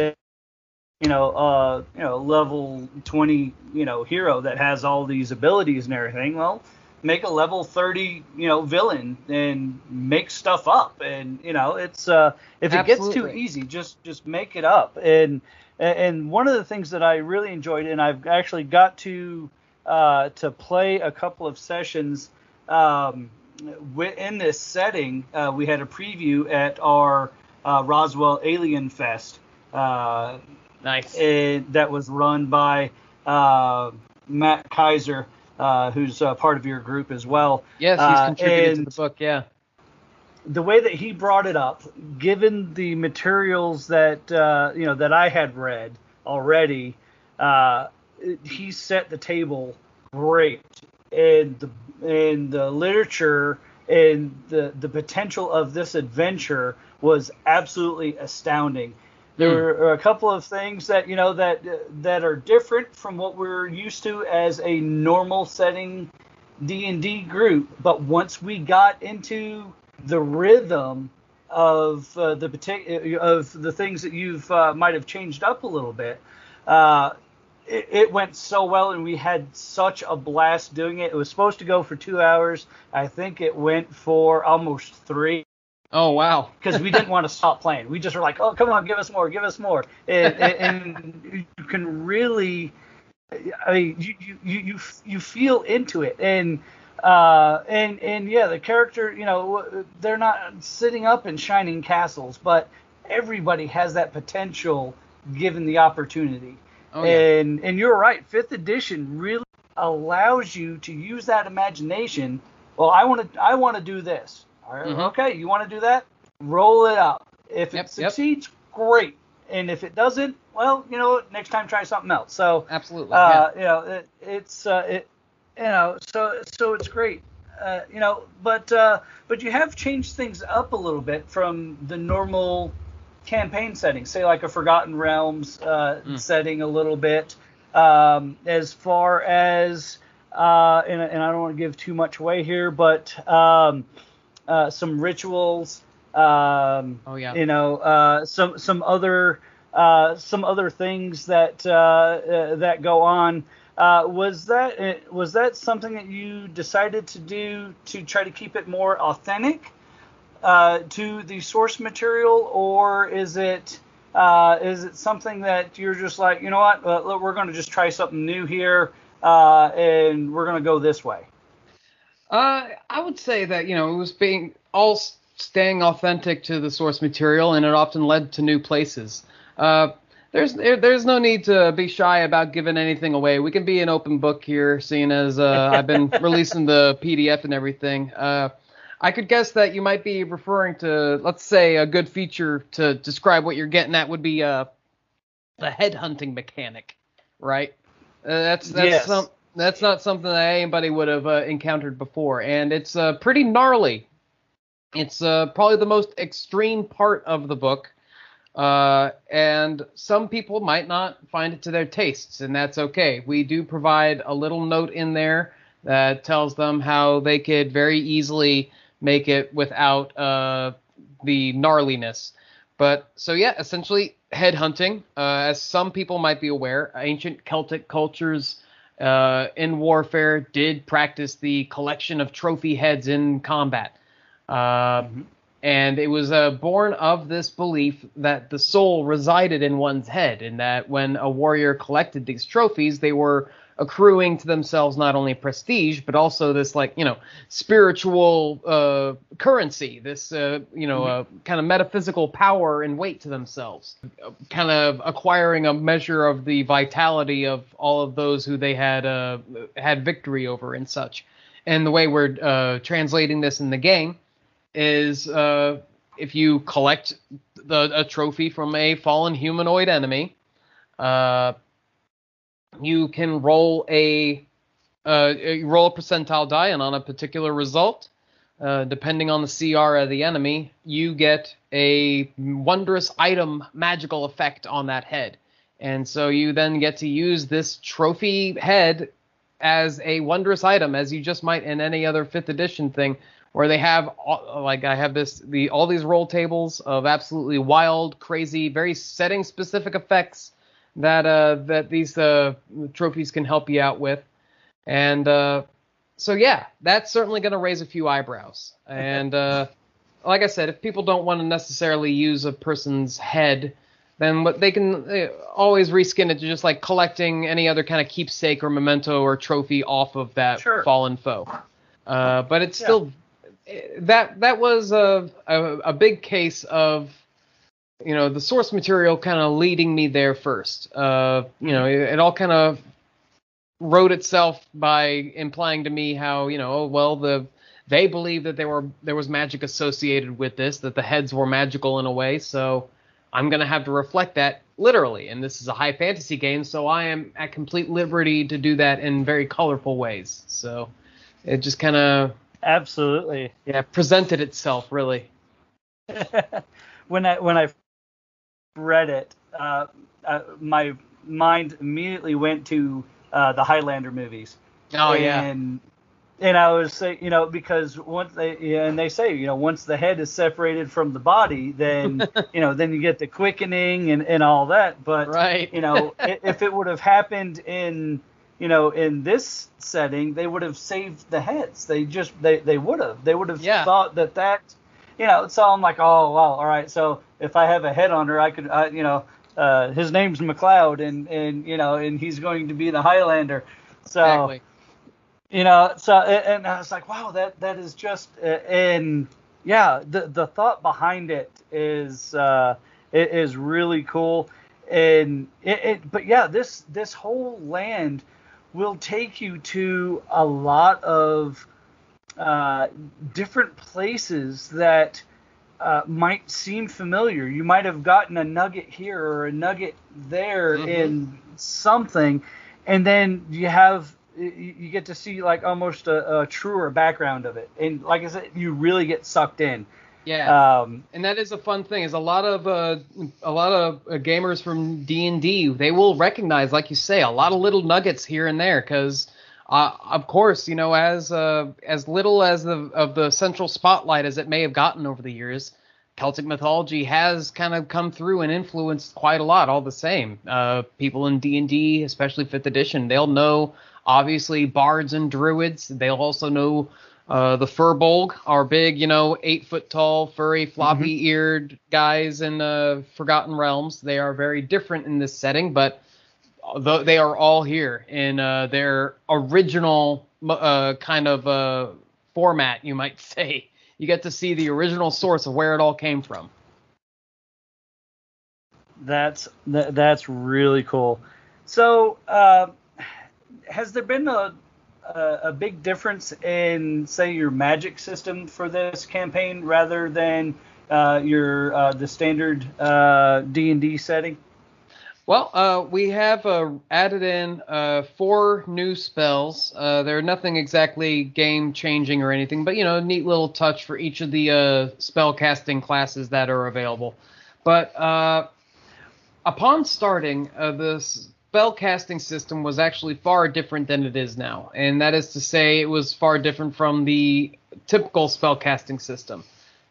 you know, uh, you know, level 20, you know, hero that has all these abilities and everything, well, make a level 30 you know villain and make stuff up and you know it's uh if it gets too easy just just make it up and and one of the things that i really enjoyed and i've actually got to uh to play a couple of sessions um in this setting uh, we had a preview at our uh, roswell alien fest uh nice and that was run by uh matt kaiser uh, who's uh, part of your group as well. Yes, he's contributed to the book. Yeah. The way that he brought it up, given the materials that uh, you know that I had read already, uh, he set the table great, and the and the literature and the the potential of this adventure was absolutely astounding. There Hmm. are a couple of things that you know that that are different from what we're used to as a normal setting D and D group. But once we got into the rhythm of uh, the partic- of the things that you've uh, might have changed up a little bit, uh, it, it went so well, and we had such a blast doing it. It was supposed to go for two hours. I think it went for almost three Oh wow. because we didn't want to stop playing. We just were like, "Oh, come on, give us more, give us more," and, and, you can really, I mean, you you you you, you feel into it, and uh, and and yeah, the character, you know, they're not sitting up in shining castles, but everybody has that potential given the opportunity. Oh, yeah. And and you're right, fifth edition really allows you to use that imagination. Well, I want to I want to do this. All right, Mhm. Okay, you want to do that? Roll it out. If it Yep, yep. succeeds, great. And if it doesn't, well, you know, next time try something else. So Absolutely. uh, you know, it, it's uh, it, you know, so so it's great. Uh, you know, but uh, but you have changed things up a little bit from the normal campaign setting, say like a Forgotten Realms uh, Mm. setting a little bit. Um, as far as uh, and, and I don't want to give too much away here, but um, uh, some rituals. Um, Oh, yeah. You know, uh, some some other uh, some other things that uh, uh, that go on. Uh, was that was that something that you decided to do to try to keep it more authentic uh, to the source material, or is it uh, is it something that you're just like, you know what, uh, look, we're going to just try something new here, uh, and we're going to go this way? Uh, I would say that you know it was being all staying authentic to the source material, and it often led to new places. Uh, there's there, there's no need to be shy about giving anything away. We can be an open book here, seeing as uh, I've been releasing the PDF and everything. I could guess that you might be referring to, let's say, a good feature to describe what you're getting at would be uh, the headhunting mechanic, right? Uh, that's that's Yes. some That's not something that anybody would have uh, encountered before, and it's uh, pretty gnarly. It's uh, probably the most extreme part of the book, uh, and some people might not find it to their tastes, and that's okay. We do provide a little note in there that tells them how they could very easily make it without uh, the gnarliness. But so yeah, essentially headhunting. Uh, as some people might be aware, ancient Celtic cultures uh, in warfare did practice the collection of trophy heads in combat. Uh, And it was uh, born of this belief that the soul resided in one's head, and that when a warrior collected these trophies, they were accruing to themselves not only prestige but also this like you know spiritual uh, currency this uh, you know uh, kind of metaphysical power and weight to themselves kind of acquiring a measure of the vitality of all of those who they had uh, had victory over and such. And the way we're uh, translating this in the game is uh, if you collect the, a trophy from a fallen humanoid enemy uh, you can roll a uh, roll a percentile die, and on a particular result, uh, depending on the CR of the enemy, you get a wondrous item magical effect on that head. And so you then get to use this trophy head as a wondrous item, as you just might in any other fifth edition thing, where they have all, like I have this the all these roll tables of absolutely wild, crazy, very setting specific effects that uh, that these uh, trophies can help you out with, and uh, so yeah, that's certainly going to raise a few eyebrows. And uh, like I said, if people don't want to necessarily use a person's head, then what they can uh, always reskin it to just like collecting any other kind of keepsake or memento or trophy off of that Sure. fallen foe. Uh, but it's Yeah. still that that was a, a a big case of you know the source material kind of leading me there first. Uh, you know, it, it all kind of wrote itself by implying to me how you know, oh, well, the they believe that there were there was magic associated with this, that the heads were magical in a way. So I'm gonna have to reflect that literally. And this is a high fantasy game, so I am at complete liberty to do that in very colorful ways. So it just kind of Absolutely. yeah presented itself really. when I when I read it, uh, uh, my mind immediately went to uh, the Highlander movies. Oh yeah. and and I was say, you know, because once they yeah, and they say, you know, once the head is separated from the body, then you know, then you get the quickening and and all that. But Right. you know, if it would have happened in you know in this setting, they would have saved the heads. They just they they would have they would have Yeah. thought that that you know. So I'm like, oh wow, all right. So if I have a head on her, I could, uh, you know. Uh, his name's MacLeod, and and you know, and he's going to be the Highlander. So Exactly. you know so and and i was like wow that that is just uh, and yeah the the thought behind it is uh it is really cool and it, it but yeah this this whole land will take you to a lot of uh different places that uh, might seem familiar. You might have gotten a nugget here or a nugget there Mhm. in something, and then you have you you get to see like almost a, a truer background of it. And like I said, you really get sucked in. Yeah. Um, and that is a fun thing. Is a lot of uh, a lot of uh, gamers from D and D they will recognize, like you say, a lot of little nuggets here and there. Because uh, of course, you know, as uh, as little as the of the central spotlight as it may have gotten over the years, Celtic mythology has kind of come through and influenced quite a lot. All the same, uh, people in D and D, especially fifth edition, they'll know obviously bards and druids. They'll also know uh, the Firbolg, our big, you know, eight foot tall, furry, floppy eared guys in uh, Forgotten Realms. They are very different in this setting, but they are all here in uh, their original uh, kind of uh, format, you might say. You get to see the original source of where it all came from. That's that, that's really cool. So, uh, has there been a, a a big difference in say your magic system for this campaign rather than uh, your uh, the standard D and D setting? Well, uh, we have uh, added in uh, four new spells. Uh, they're nothing exactly game changing or anything, but you know, a neat little touch for each of the uh, spell casting classes that are available. But uh, upon starting, the spell casting system was actually far different than it is now, and that is to say, it was far different from the typical spell casting system.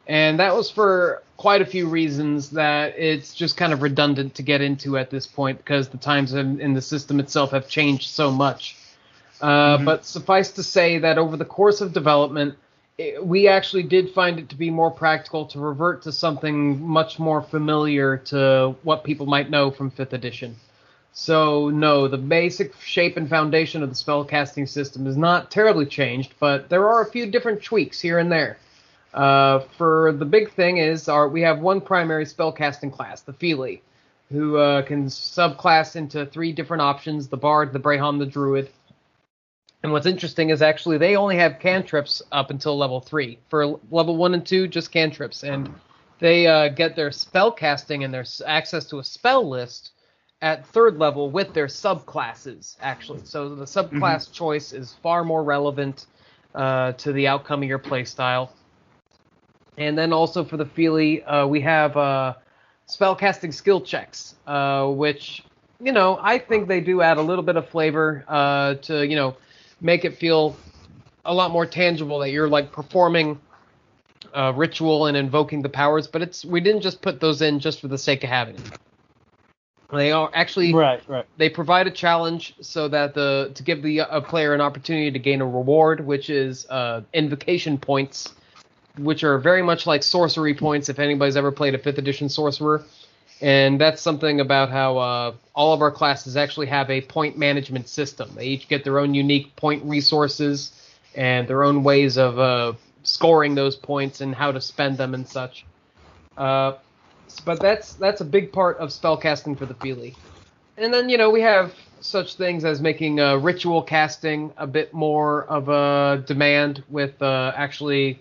And that was for quite a few reasons that it's just kind of redundant to get into at this point because the times in, in the system itself have changed so much. Uh, But suffice to say that over the course of development, it, we actually did find it to be more practical to revert to something much more familiar to what people might know from 5th edition. So, no, the basic shape and foundation of the spellcasting system is not terribly changed, but there are a few different tweaks here and there. Uh, for the big thing is our we have one primary spellcasting class, the Feely, who uh, can subclass into three different options: the Bard, the Brehon, the Druid. And what's interesting is actually they only have cantrips up until level three. For level one and two, just cantrips, and they uh, get their spellcasting and their access to a spell list at third level with their subclasses actually. So the subclass choice is far more relevant uh, to the outcome of your playstyle. And then also for the Feely, uh, we have uh, spellcasting skill checks, uh, which you know I think they do add a little bit of flavor uh, to you know make it feel a lot more tangible that you're like performing a ritual and invoking the powers. But it's we didn't just put those in just for the sake of having them. They are actually Right, right. they provide a challenge so that the to give the a player an opportunity to gain a reward, which is uh, invocation points, which are very much like sorcery points. If anybody's ever played a fifth edition sorcerer, and that's something about how uh, all of our classes actually have a point management system. They each get their own unique point resources and their own ways of uh, scoring those points and how to spend them and such. Uh, but that's that's a big part of spellcasting for the Feely. And then you know we have such things as making uh, ritual casting a bit more of a demand with uh, actually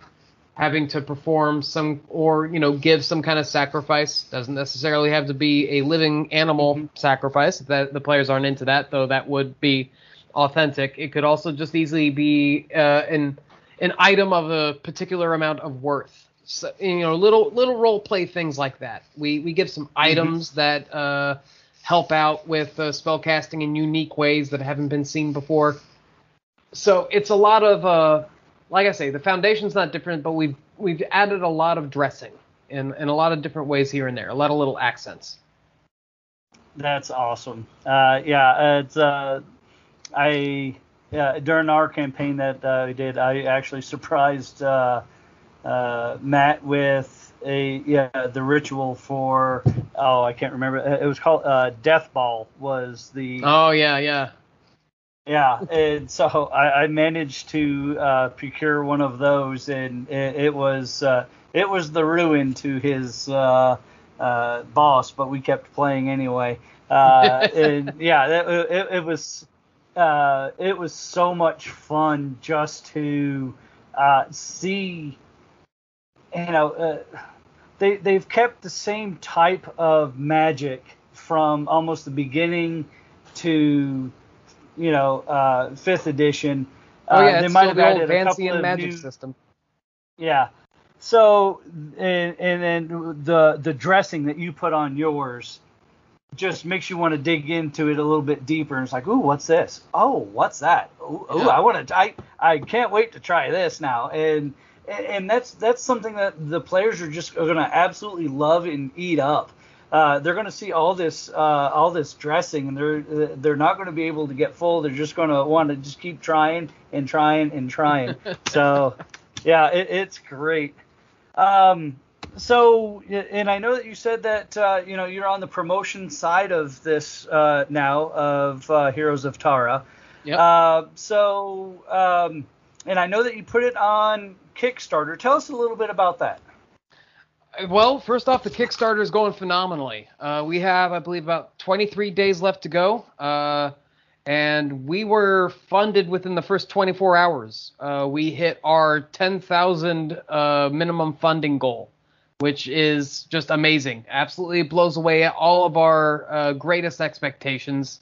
having to perform some or you know give some kind of sacrifice. Doesn't necessarily have to be a living animal sacrifice. That the players aren't into that, though that would be authentic. It could also just easily be uh, an an item of a particular amount of worth. So, you know, little little role play things like that. We we give some items that uh, help out with uh, spell casting in unique ways that haven't been seen before. So it's a lot of uh, like I say, the foundation's not different, but we've we've added a lot of dressing in in a lot of different ways here and there, a lot of little accents. That's awesome. Uh, yeah, it's uh, I yeah during our campaign that uh, we did, I actually surprised uh, uh, Matt with a yeah the ritual for oh I can't remember it was called uh, Death Ball was the Oh yeah, yeah. Yeah, and so I, I managed to uh, procure one of those, and it, it was uh, it was the ruin to his uh, uh, boss, but we kept playing anyway. Uh, and yeah, it, it, it was uh, it was so much fun just to uh, see, you know, uh, they they've kept the same type of magic from almost the beginning to you know, uh, fifth edition. Oh Uh, yeah, they it's might still have the old added a couple fancy and of magic new- system. Yeah. So and and then the the dressing that you put on yours just makes you want to dig into it a little bit deeper. And it's like, ooh, what's this? Oh, what's that? Ooh, ooh, Yeah. I want to. I I can't wait to try this now. And and- that's that's something that the players are just are to absolutely love and eat up. Uh, they're going to see all this uh, all this dressing, and they're they're not going to be able to get full. They're just going to want to just keep trying and trying and trying. so, yeah, it, it's great. Um, so, and I know that you said that uh, you know you're on the promotion side of this uh, now of uh, Heroes of Tara. Yep. Uh, so, um, and I know that you put it on Kickstarter. Tell us a little bit about that. Well, first off, the Kickstarter is going phenomenally. Uh, we have, I believe, about 23 days left to go, uh, and we were funded within the first 24 hours. Uh, we hit our 10,000 uh, minimum funding goal. which is just amazing. Absolutely blows away all of our uh, greatest expectations.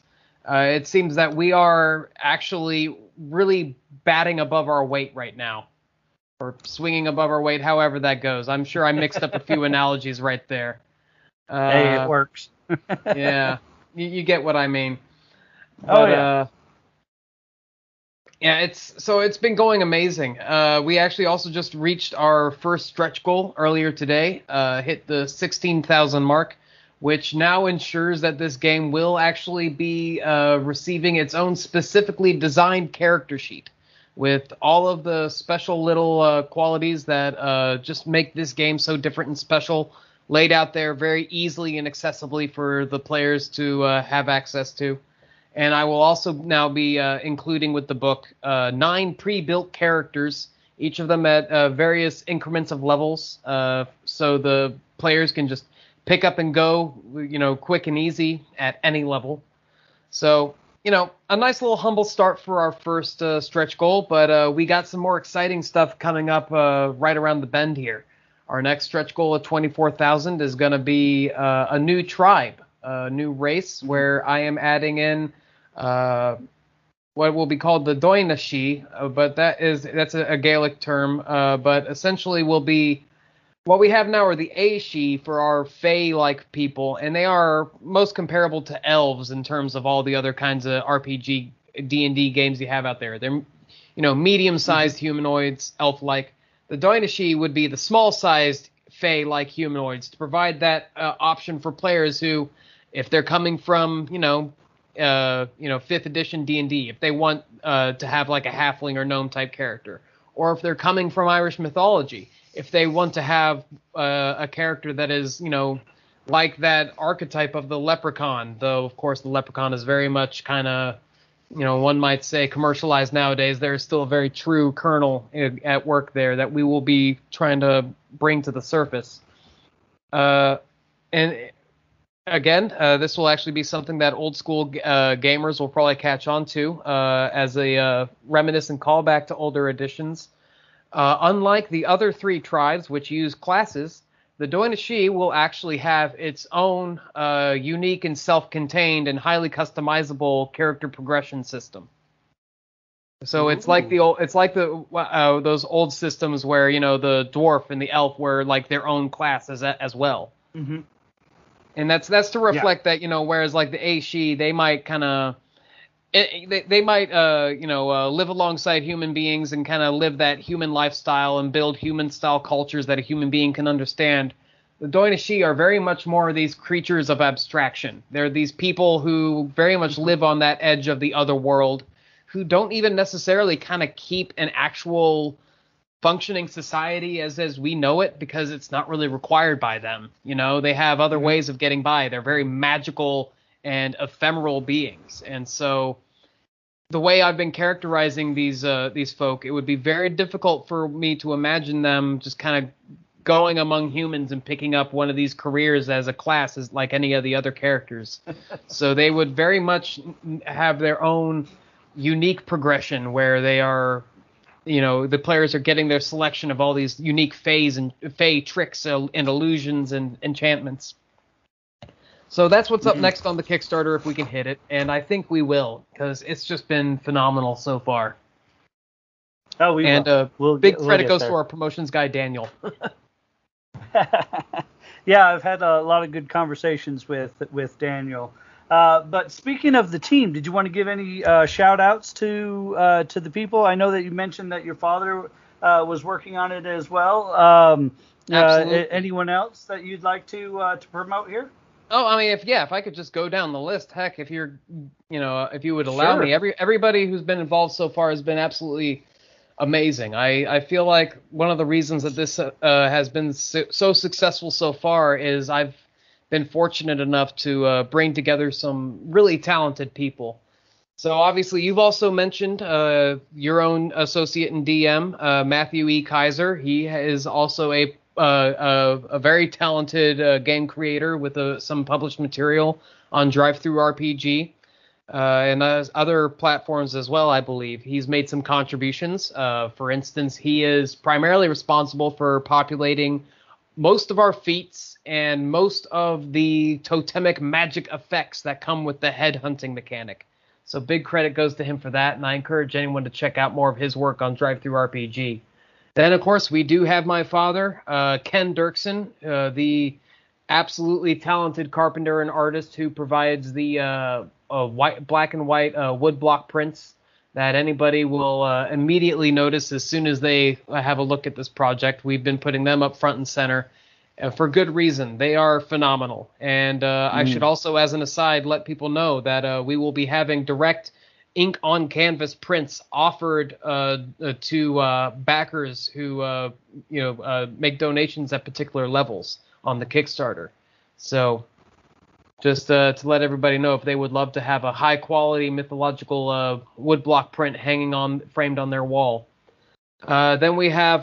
Uh, it seems that we are actually really batting above our weight right now, or swinging above our weight, however that goes. I'm sure I mixed up a few analogies right there. Uh, hey, it works. yeah, you, you, get what I mean. But, oh yeah. Uh, yeah, it's so it's been going amazing. Uh, we actually also just reached our first stretch goal earlier today. Uh, hit the 16,000 mark, which now ensures that this game will actually be uh, receiving its own specifically designed character sheet with all of the special little uh, qualities that uh, just make this game so different and special, laid out there very easily and accessibly for the players to uh, have access to. And I will also now be uh, including with the book uh, nine pre-built characters, each of them at uh, various increments of levels, so the players can just pick up and go, you know, quick and easy at any level. So you know, a nice little humble start for our first uh, stretch goal, but uh, we got some more exciting stuff coming up right around the bend here. Our next stretch goal of 24,000 is going to be a new tribe, a new race, where I am adding in uh, what will be called the Doinashi, uh, but that is that's a, a Gaelic term, uh, but essentially will be what we have now are the Aos Sí for our Fey-like people, and they are most comparable to elves in terms of all the other kinds of RPG D&D games you have out there. They're you know medium-sized mm-hmm. humanoids, elf-like. The Doinashi would be the small-sized Fey-like humanoids to provide that uh, option for players who, if they're coming from you know uh, you know, fifth edition D and D, if they want uh, to have like a halfling or gnome type character, or if they're coming from Irish mythology, if they want to have uh, a character that is, you know, like that archetype of the leprechaun, though of course the leprechaun is very much kind of, you know, one might say commercialized nowadays. There is still a very true kernel at work there that we will be trying to bring to the surface. Uh, and again, uh, this will actually be something that old school uh, gamers will probably catch on to uh, as a uh, reminiscent callback to older editions. Uh, unlike the other three tribes, which use classes, the Doinashi will actually have its own uh, unique and self-contained and highly customizable character progression system. So it's like the old, it's like the those old systems where you know the dwarf and the elf were like their own classes as, as well. Mm-hmm and that's that's to reflect yeah. that you know whereas like the Aos Sí they might kind of they, they might uh, you know uh, live alongside human beings and kind of live that human lifestyle and build human style cultures that a human being can understand. The Doinashi are very much more these creatures of abstraction. They're these people who very much live on that edge of the other world, who don't even necessarily kind of keep an actual functioning society as as we know it because it's not really required by them. You know, they have other mm-hmm. ways of getting by. They're very magical and ephemeral beings. And so the way I've been characterizing these uh, these folk, it would be very difficult for me to imagine them just kind of going among humans and picking up one of these careers as a class as like any of the other characters. so they would very much have their own unique progression where they are you know the players are getting their selection of all these unique phase and fey tricks and illusions and enchantments. So that's what's up mm-hmm. next on the Kickstarter if we can hit it, and I think we will because it's just been phenomenal so far. Oh, we and will. Uh, we'll big get, credit we'll goes to our promotions guy Daniel. yeah, I've had a lot of good conversations with with Daniel. Uh, but speaking of the team, did you want to give any uh, shout outs to uh, to the people? I know that you mentioned that your father uh, was working on it as well. Um, uh, anyone else that you'd like to to promote here? Oh, I mean, if yeah, if I could just go down the list, heck, if you're, you know, if you would allow sure. me, every everybody who's been involved so far has been absolutely amazing. I I feel like one of the reasons that this has been so, so successful so far is I've been fortunate enough to uh, bring together some really talented people. So obviously, you've also mentioned uh, your own associate and DM, uh, Matthew E. Kaiser. He is also a uh, a, a, very talented uh, game creator with uh, some published material on DriveThruRPG and other platforms as well. I believe he's made some contributions. for instance, he is primarily responsible for populating most of our feats and most of the totemic magic effects that come with the head hunting mechanic. So big credit goes to him for that, and I encourage anyone to check out more of his work on DriveThruRPG. Then, of course, we do have my father, uh, Ken Dirksen, uh, the absolutely talented carpenter and artist who provides the uh, uh, white, black and white uh, woodblock prints that anybody will uh, immediately notice as soon as they have a look at this project. We've been putting them up front and center. Uh, for good reason. They are phenomenal. And uh, I should also, as an aside, let people know that uh, we will be having direct ink on canvas prints offered uh, uh, to uh, backers who uh, you know uh, make donations at particular levels on the Kickstarter. So just uh, to let everybody know if they would love to have a high quality mythological woodblock print hanging on framed on their wall. Then we have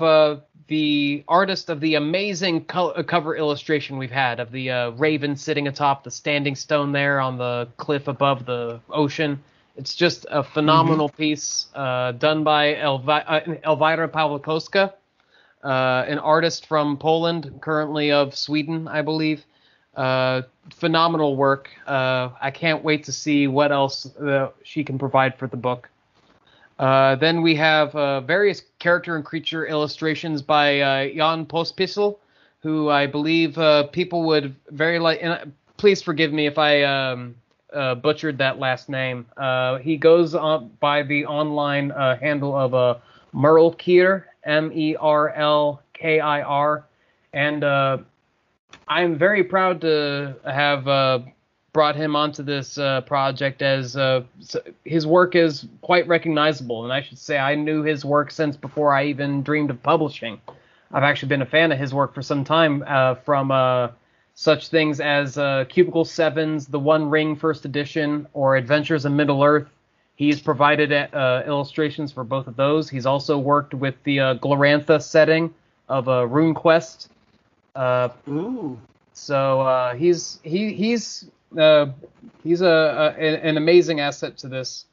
the artist of the amazing co- cover illustration we've had of the raven sitting atop the standing stone there on the cliff above the ocean. It's just a phenomenal piece uh, done by Elvi- uh, Elvira Pawlikowska, uh, an artist from Poland, currently of Sweden, I believe. Uh, phenomenal work. Uh, I can't wait to see what else uh, she can provide for the book. Uh, then we have uh, various character and creature illustrations by uh, Jan Pospisil, who I believe uh, people would very like. And please forgive me if I um, uh, butchered that last name. Uh, he goes on by the online uh, handle of uh, Merlkir, M E R L K I R, and uh, I'm very proud to have uh, brought him onto this uh, project as his work is quite recognizable. And I should say I knew his work since before I even dreamed of publishing. I've actually been a fan of his work for some time from such things as uh, Cubicle Sevens, The One Ring First Edition, or Adventures in Middle Earth. He's provided uh, illustrations for both of those. He's also worked with the uh, Glorantha setting of uh, RuneQuest. Uh, Ooh. so uh, he's he he's uh, he's a, a an amazing asset to this.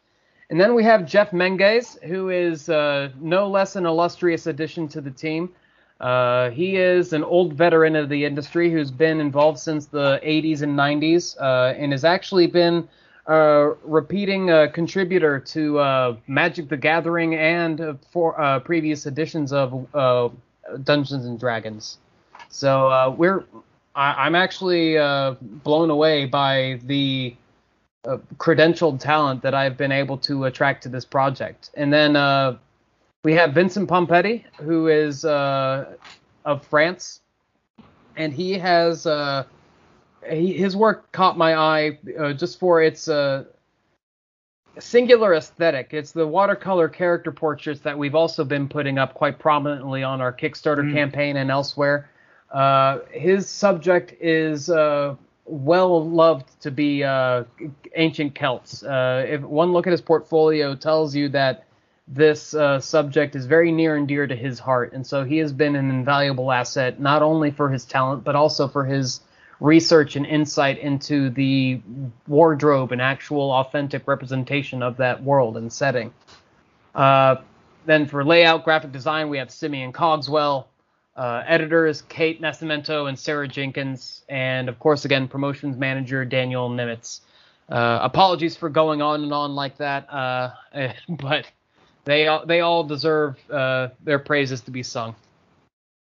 And then we have Jeff Menges, who is uh, no less an illustrious addition to the team. Uh, he is an old veteran of the industry who's been involved since the 80s and 90s, uh, and has actually been a repeating uh, contributor to uh, Magic the Gathering and uh, for uh, previous editions of uh, Dungeons and Dragons. So uh, we're I, I'm actually uh, blown away by the uh, credentialed talent that I've been able to attract to this project. And then uh, we have Vincent Pompetti, who is uh, of France, and he has uh, he, his work caught my eye uh, just for its uh, singular aesthetic. It's the watercolor character portraits that we've also been putting up quite prominently on our Kickstarter campaign and elsewhere. Uh, his subject is uh, well loved to be uh, ancient Celts. Uh, if one look at his portfolio tells you that this uh, subject is very near and dear to his heart, and so he has been an invaluable asset not only for his talent but also for his research and insight into the wardrobe and actual authentic representation of that world and setting. Uh, then for layout, graphic design, we have Simeon Cogswell. Uh, editors Kate Nascimento and Sarah Jenkins, and of course, again, promotions manager Daniel Nimitz. Uh, apologies for going on and on like that, uh, but they all, they all deserve uh, their praises to be sung.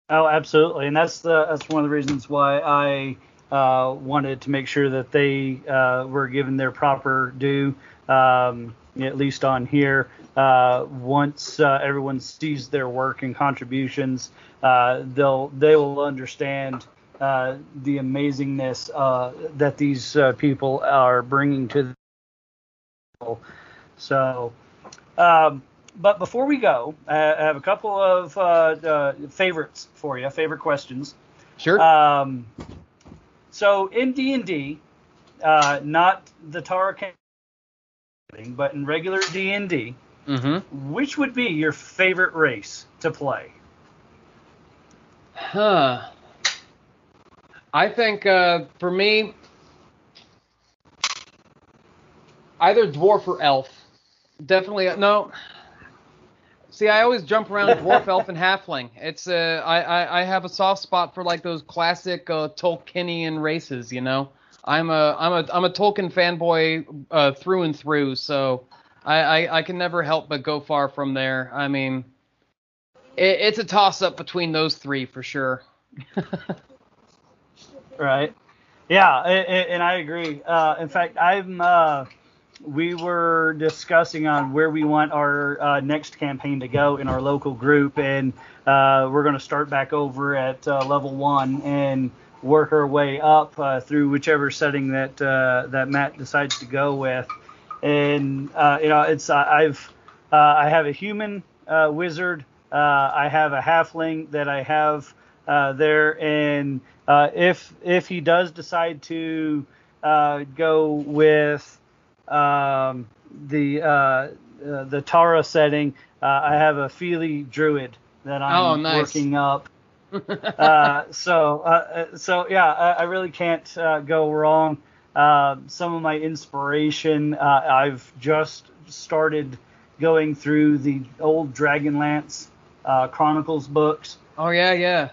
Oh, absolutely, and that's the that's one of the reasons why I uh, wanted to make sure that they uh, were given their proper due, um, at least on here. Uh, once uh, everyone sees their work and contributions, uh, they'll they will understand uh, the amazingness that these people are bringing to the table. So. Um, but before we go, I have a couple of uh, uh, favorites for you, favorite questions. Sure. Um, so in D and D, uh, not the Tara thing, but in regular D and D, mm-hmm. which would be your favorite race to play? Huh. I think uh, for me, either dwarf or elf. Definitely no. See, I always jump around dwarf, elf, and halfling. It's uh, I, I I have a soft spot for like those classic uh, Tolkienian races. You know, I'm a I'm a I'm a Tolkien fanboy uh, through and through. So I, I I can never help but go far from there. I mean, it, it's a toss up between those three for sure. Right. Yeah, and I agree. Uh, in fact, I'm. Uh, we were discussing on where we want our uh, next campaign to go in our local group, and uh, we're going to start back over at uh, level one and work our way up uh, through whichever setting that uh, that Matt decides to go with. And uh, you know, it's I've I have a human wizard. I have a halfling that I have there, and if if he does decide to go with um, the uh, uh, the Tara setting, uh, I have a Feely Druid that I'm Oh, nice. working up. uh, so uh, uh, so yeah, I, I really can't uh, go wrong. Uh, some of my inspiration, uh, I've just started going through the old Dragonlance uh, Chronicles books Oh yeah, yeah.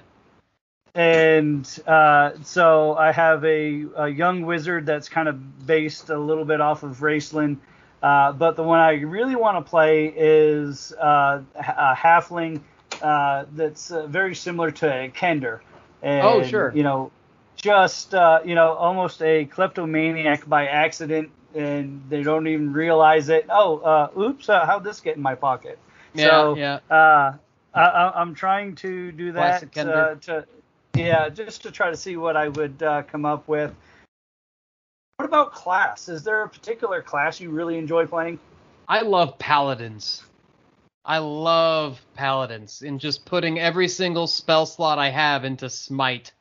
And uh, so I have a, a young wizard that's kind of based a little bit off of Raistlin. Uh, but the one I really want to play is uh, a halfling uh, that's uh, very similar to a Kender. And, Oh, sure. You know, just uh, you know, almost a kleptomaniac by accident, and they don't even realize it. Oh, uh, oops! Uh, how'd this get in my pocket? Yeah, so, yeah. Uh, I, I'm trying to do that uh, to yeah, just to try to see what I would uh, come up with. What about class? Is there a particular class you really enjoy playing? I love paladins. I love paladins and just putting every single spell slot I have into smite.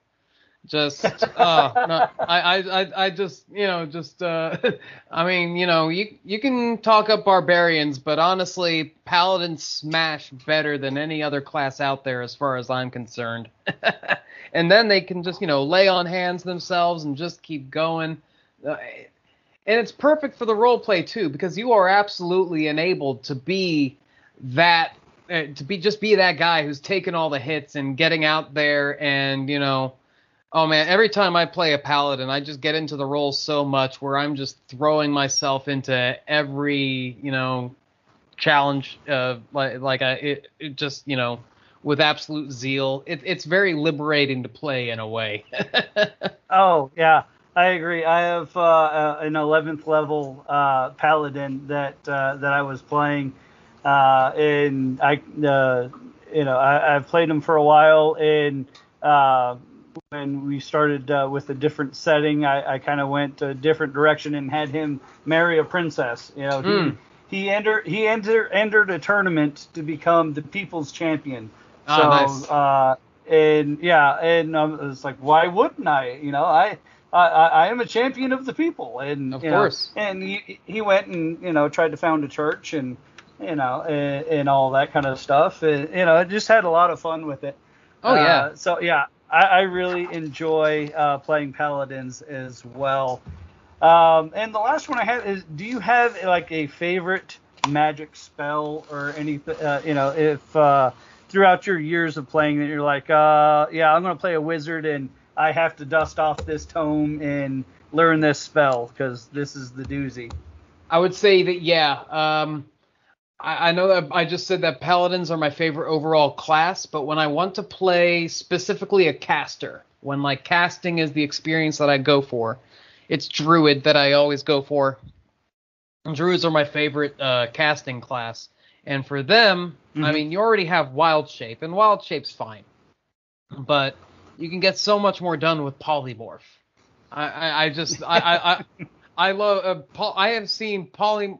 Just oh no, I, I I I just you know just uh I mean you know you you can talk up barbarians but honestly paladins smash better than any other class out there as far as I'm concerned. and then they can just you know lay on hands themselves and just keep going. Uh, and it's perfect for the role play too because you are absolutely enabled to be that uh, to be just be that guy who's taking all the hits and getting out there and you know oh man every time i play a paladin i just get into the role so much where i'm just throwing myself into every you know challenge uh like like I it, it just you know with absolute zeal it, it's very liberating to play in a way Oh yeah, I agree. I have uh, uh, an 11th level uh, paladin that uh, that I was playing, uh, and I you know I, I've played him for a while, and uh, when we started uh, with a different setting, I, I kind of went a different direction and had him marry a princess. You know, Hmm. he he entered he entered entered a tournament to become the people's champion. Ah, so nice. uh, and yeah, and um, it's like why wouldn't I? You know, I. I, I am a champion of the people, and Of you know, course. and he, he went and you know tried to found a church and you know and, and all that kind of stuff. And, you know, just had a lot of fun with it. Oh, yeah. Uh, so yeah, I, I really enjoy uh, playing paladins as well. Um, and the last one I had is, do you have like a favorite magic spell or anything? Uh, you know, if uh, throughout your years of playing that you're like, uh, yeah, I'm gonna play a wizard and I have to dust off this tome and learn this spell because this is the doozy. I would say that yeah. Um, I, I know that I just said that paladins are my favorite overall class, but when I want to play specifically a caster, when like casting is the experience that I go for, it's druid that I always go for. Druids are my favorite uh, casting class, and for them, I Mhm. mean, you already have wild shape, and wild shape's fine, but you can get so much more done with polymorph. I, I, I just I, I, I I love uh, Paul. I have seen poly.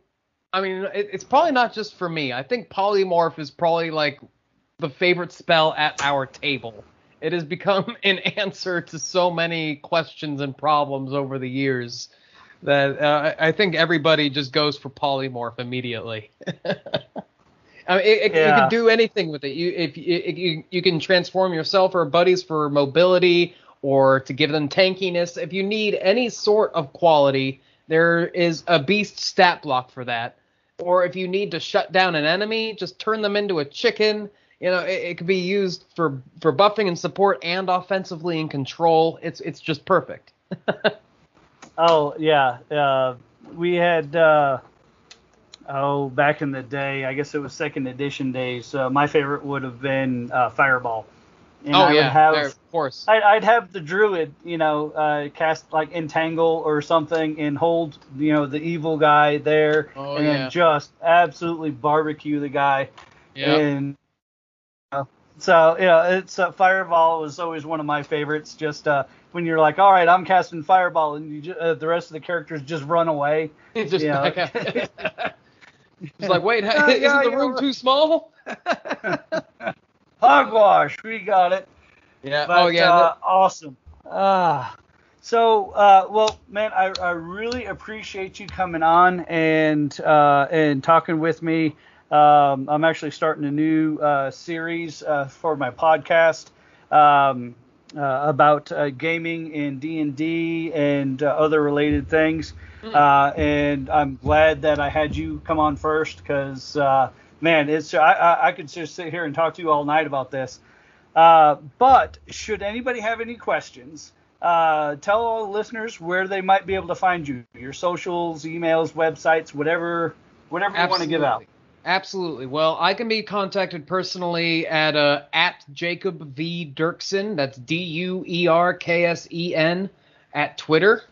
I mean, it, it's probably not just for me. I think polymorph is probably like the favorite spell at our table. It has become an answer to so many questions and problems over the years that uh, I think everybody just goes for polymorph immediately. I mean, it, it, you can do anything with it. You if you, if you you can transform yourself or buddies for mobility or to give them tankiness. If you need any sort of quality, there is a beast stat block for that. Or if you need to shut down an enemy, just turn them into a chicken. You know, it, it could be used for for buffing and support and offensively in control. It's it's just perfect. Oh yeah, uh, we had uh, oh back in the day. I guess it was second edition days. Uh, my favorite would have been uh, Fireball. And oh I yeah, would have, there, of course. I'd, I'd have the druid, you know, uh, cast like entangle or something and hold, you know, the evil guy there, Oh, and yeah. just absolutely barbecue the guy. Yeah. And uh, so yeah, it's uh, Fireball was always one of my favorites. Just uh, when you're like, all right, I'm casting Fireball, and you ju- uh, the rest of the characters just run away. It's just you know. back out. It's like, wait, isn't yeah, the room too small? Hogwash, we got it. Yeah. But, oh yeah. uh, awesome. Ah. so, uh, well, man, I, I really appreciate you coming on and uh, and talking with me. Um, I'm actually starting a new uh, series uh, for my podcast um, uh, about uh, gaming and D and D and uh, other related things. Uh, and I'm glad that I had you come on first because, uh, man, it's I, I, I could just sit here and talk to you all night about this. Uh, but should anybody have any questions, uh, tell all the listeners where they might be able to find you, your socials, emails, websites, whatever, whatever you want to give out. Absolutely. Well, I can be contacted personally at uh, at Jacob V Duerksen. That's D U E R K S E N at Twitter.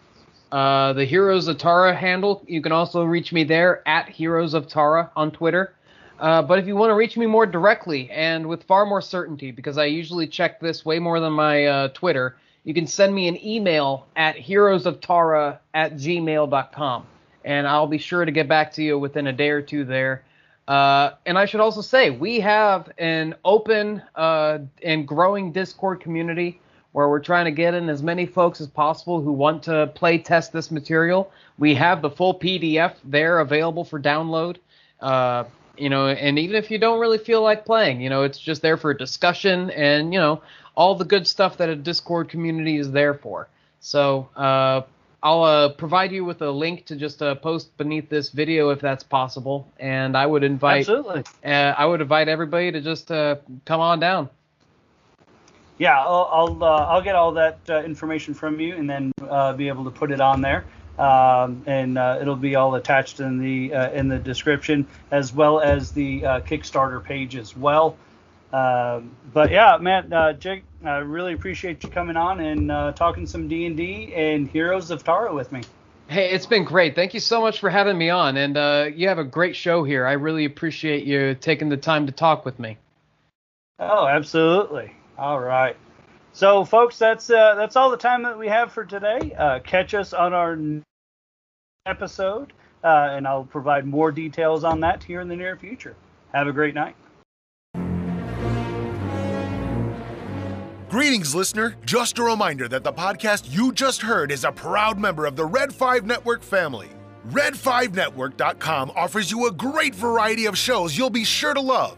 Uh, the Heroes of Tara handle. You can also reach me there at Heroes of Tara on Twitter. Uh, but if you want to reach me more directly and with far more certainty, because I usually check this way more than my uh, Twitter, you can send me an email at heroesoftara at gmail.com. And I'll be sure to get back to you within a day or two there. Uh, and I should also say, we have an open uh, and growing Discord community where we're trying to get in as many folks as possible who want to play test this material. We have the full PDF there available for download. You know, and even if you don't really feel like playing, you know, it's just there for discussion and you know all the good stuff that a Discord community is there for. So uh, I'll uh, provide you with a link to just uh, post beneath this video if that's possible, and I would invite Absolutely. uh, I would invite everybody to just uh, come on down. Yeah, I'll I'll, uh, I'll get all that uh, information from you and then uh, be able to put it on there. Um, and uh, it'll be all attached in the uh, in the description as well as the uh, Kickstarter page as well. Um, but yeah, man, uh, Jake, I really appreciate you coming on and uh, talking some D and D and Heroes of Tara with me. Hey, it's been great. Thank you so much for having me on, and uh, you have a great show here. I really appreciate you taking the time to talk with me. Oh, absolutely. All right. So, folks, that's uh, that's all the time that we have for today. Uh, catch us on our episode, uh, and I'll provide more details on that here in the near future. Have a great night. Greetings, listener. Just a reminder that the podcast you just heard is a proud member of the Red 5 Network family. Red5Network.com offers you a great variety of shows you'll be sure to love.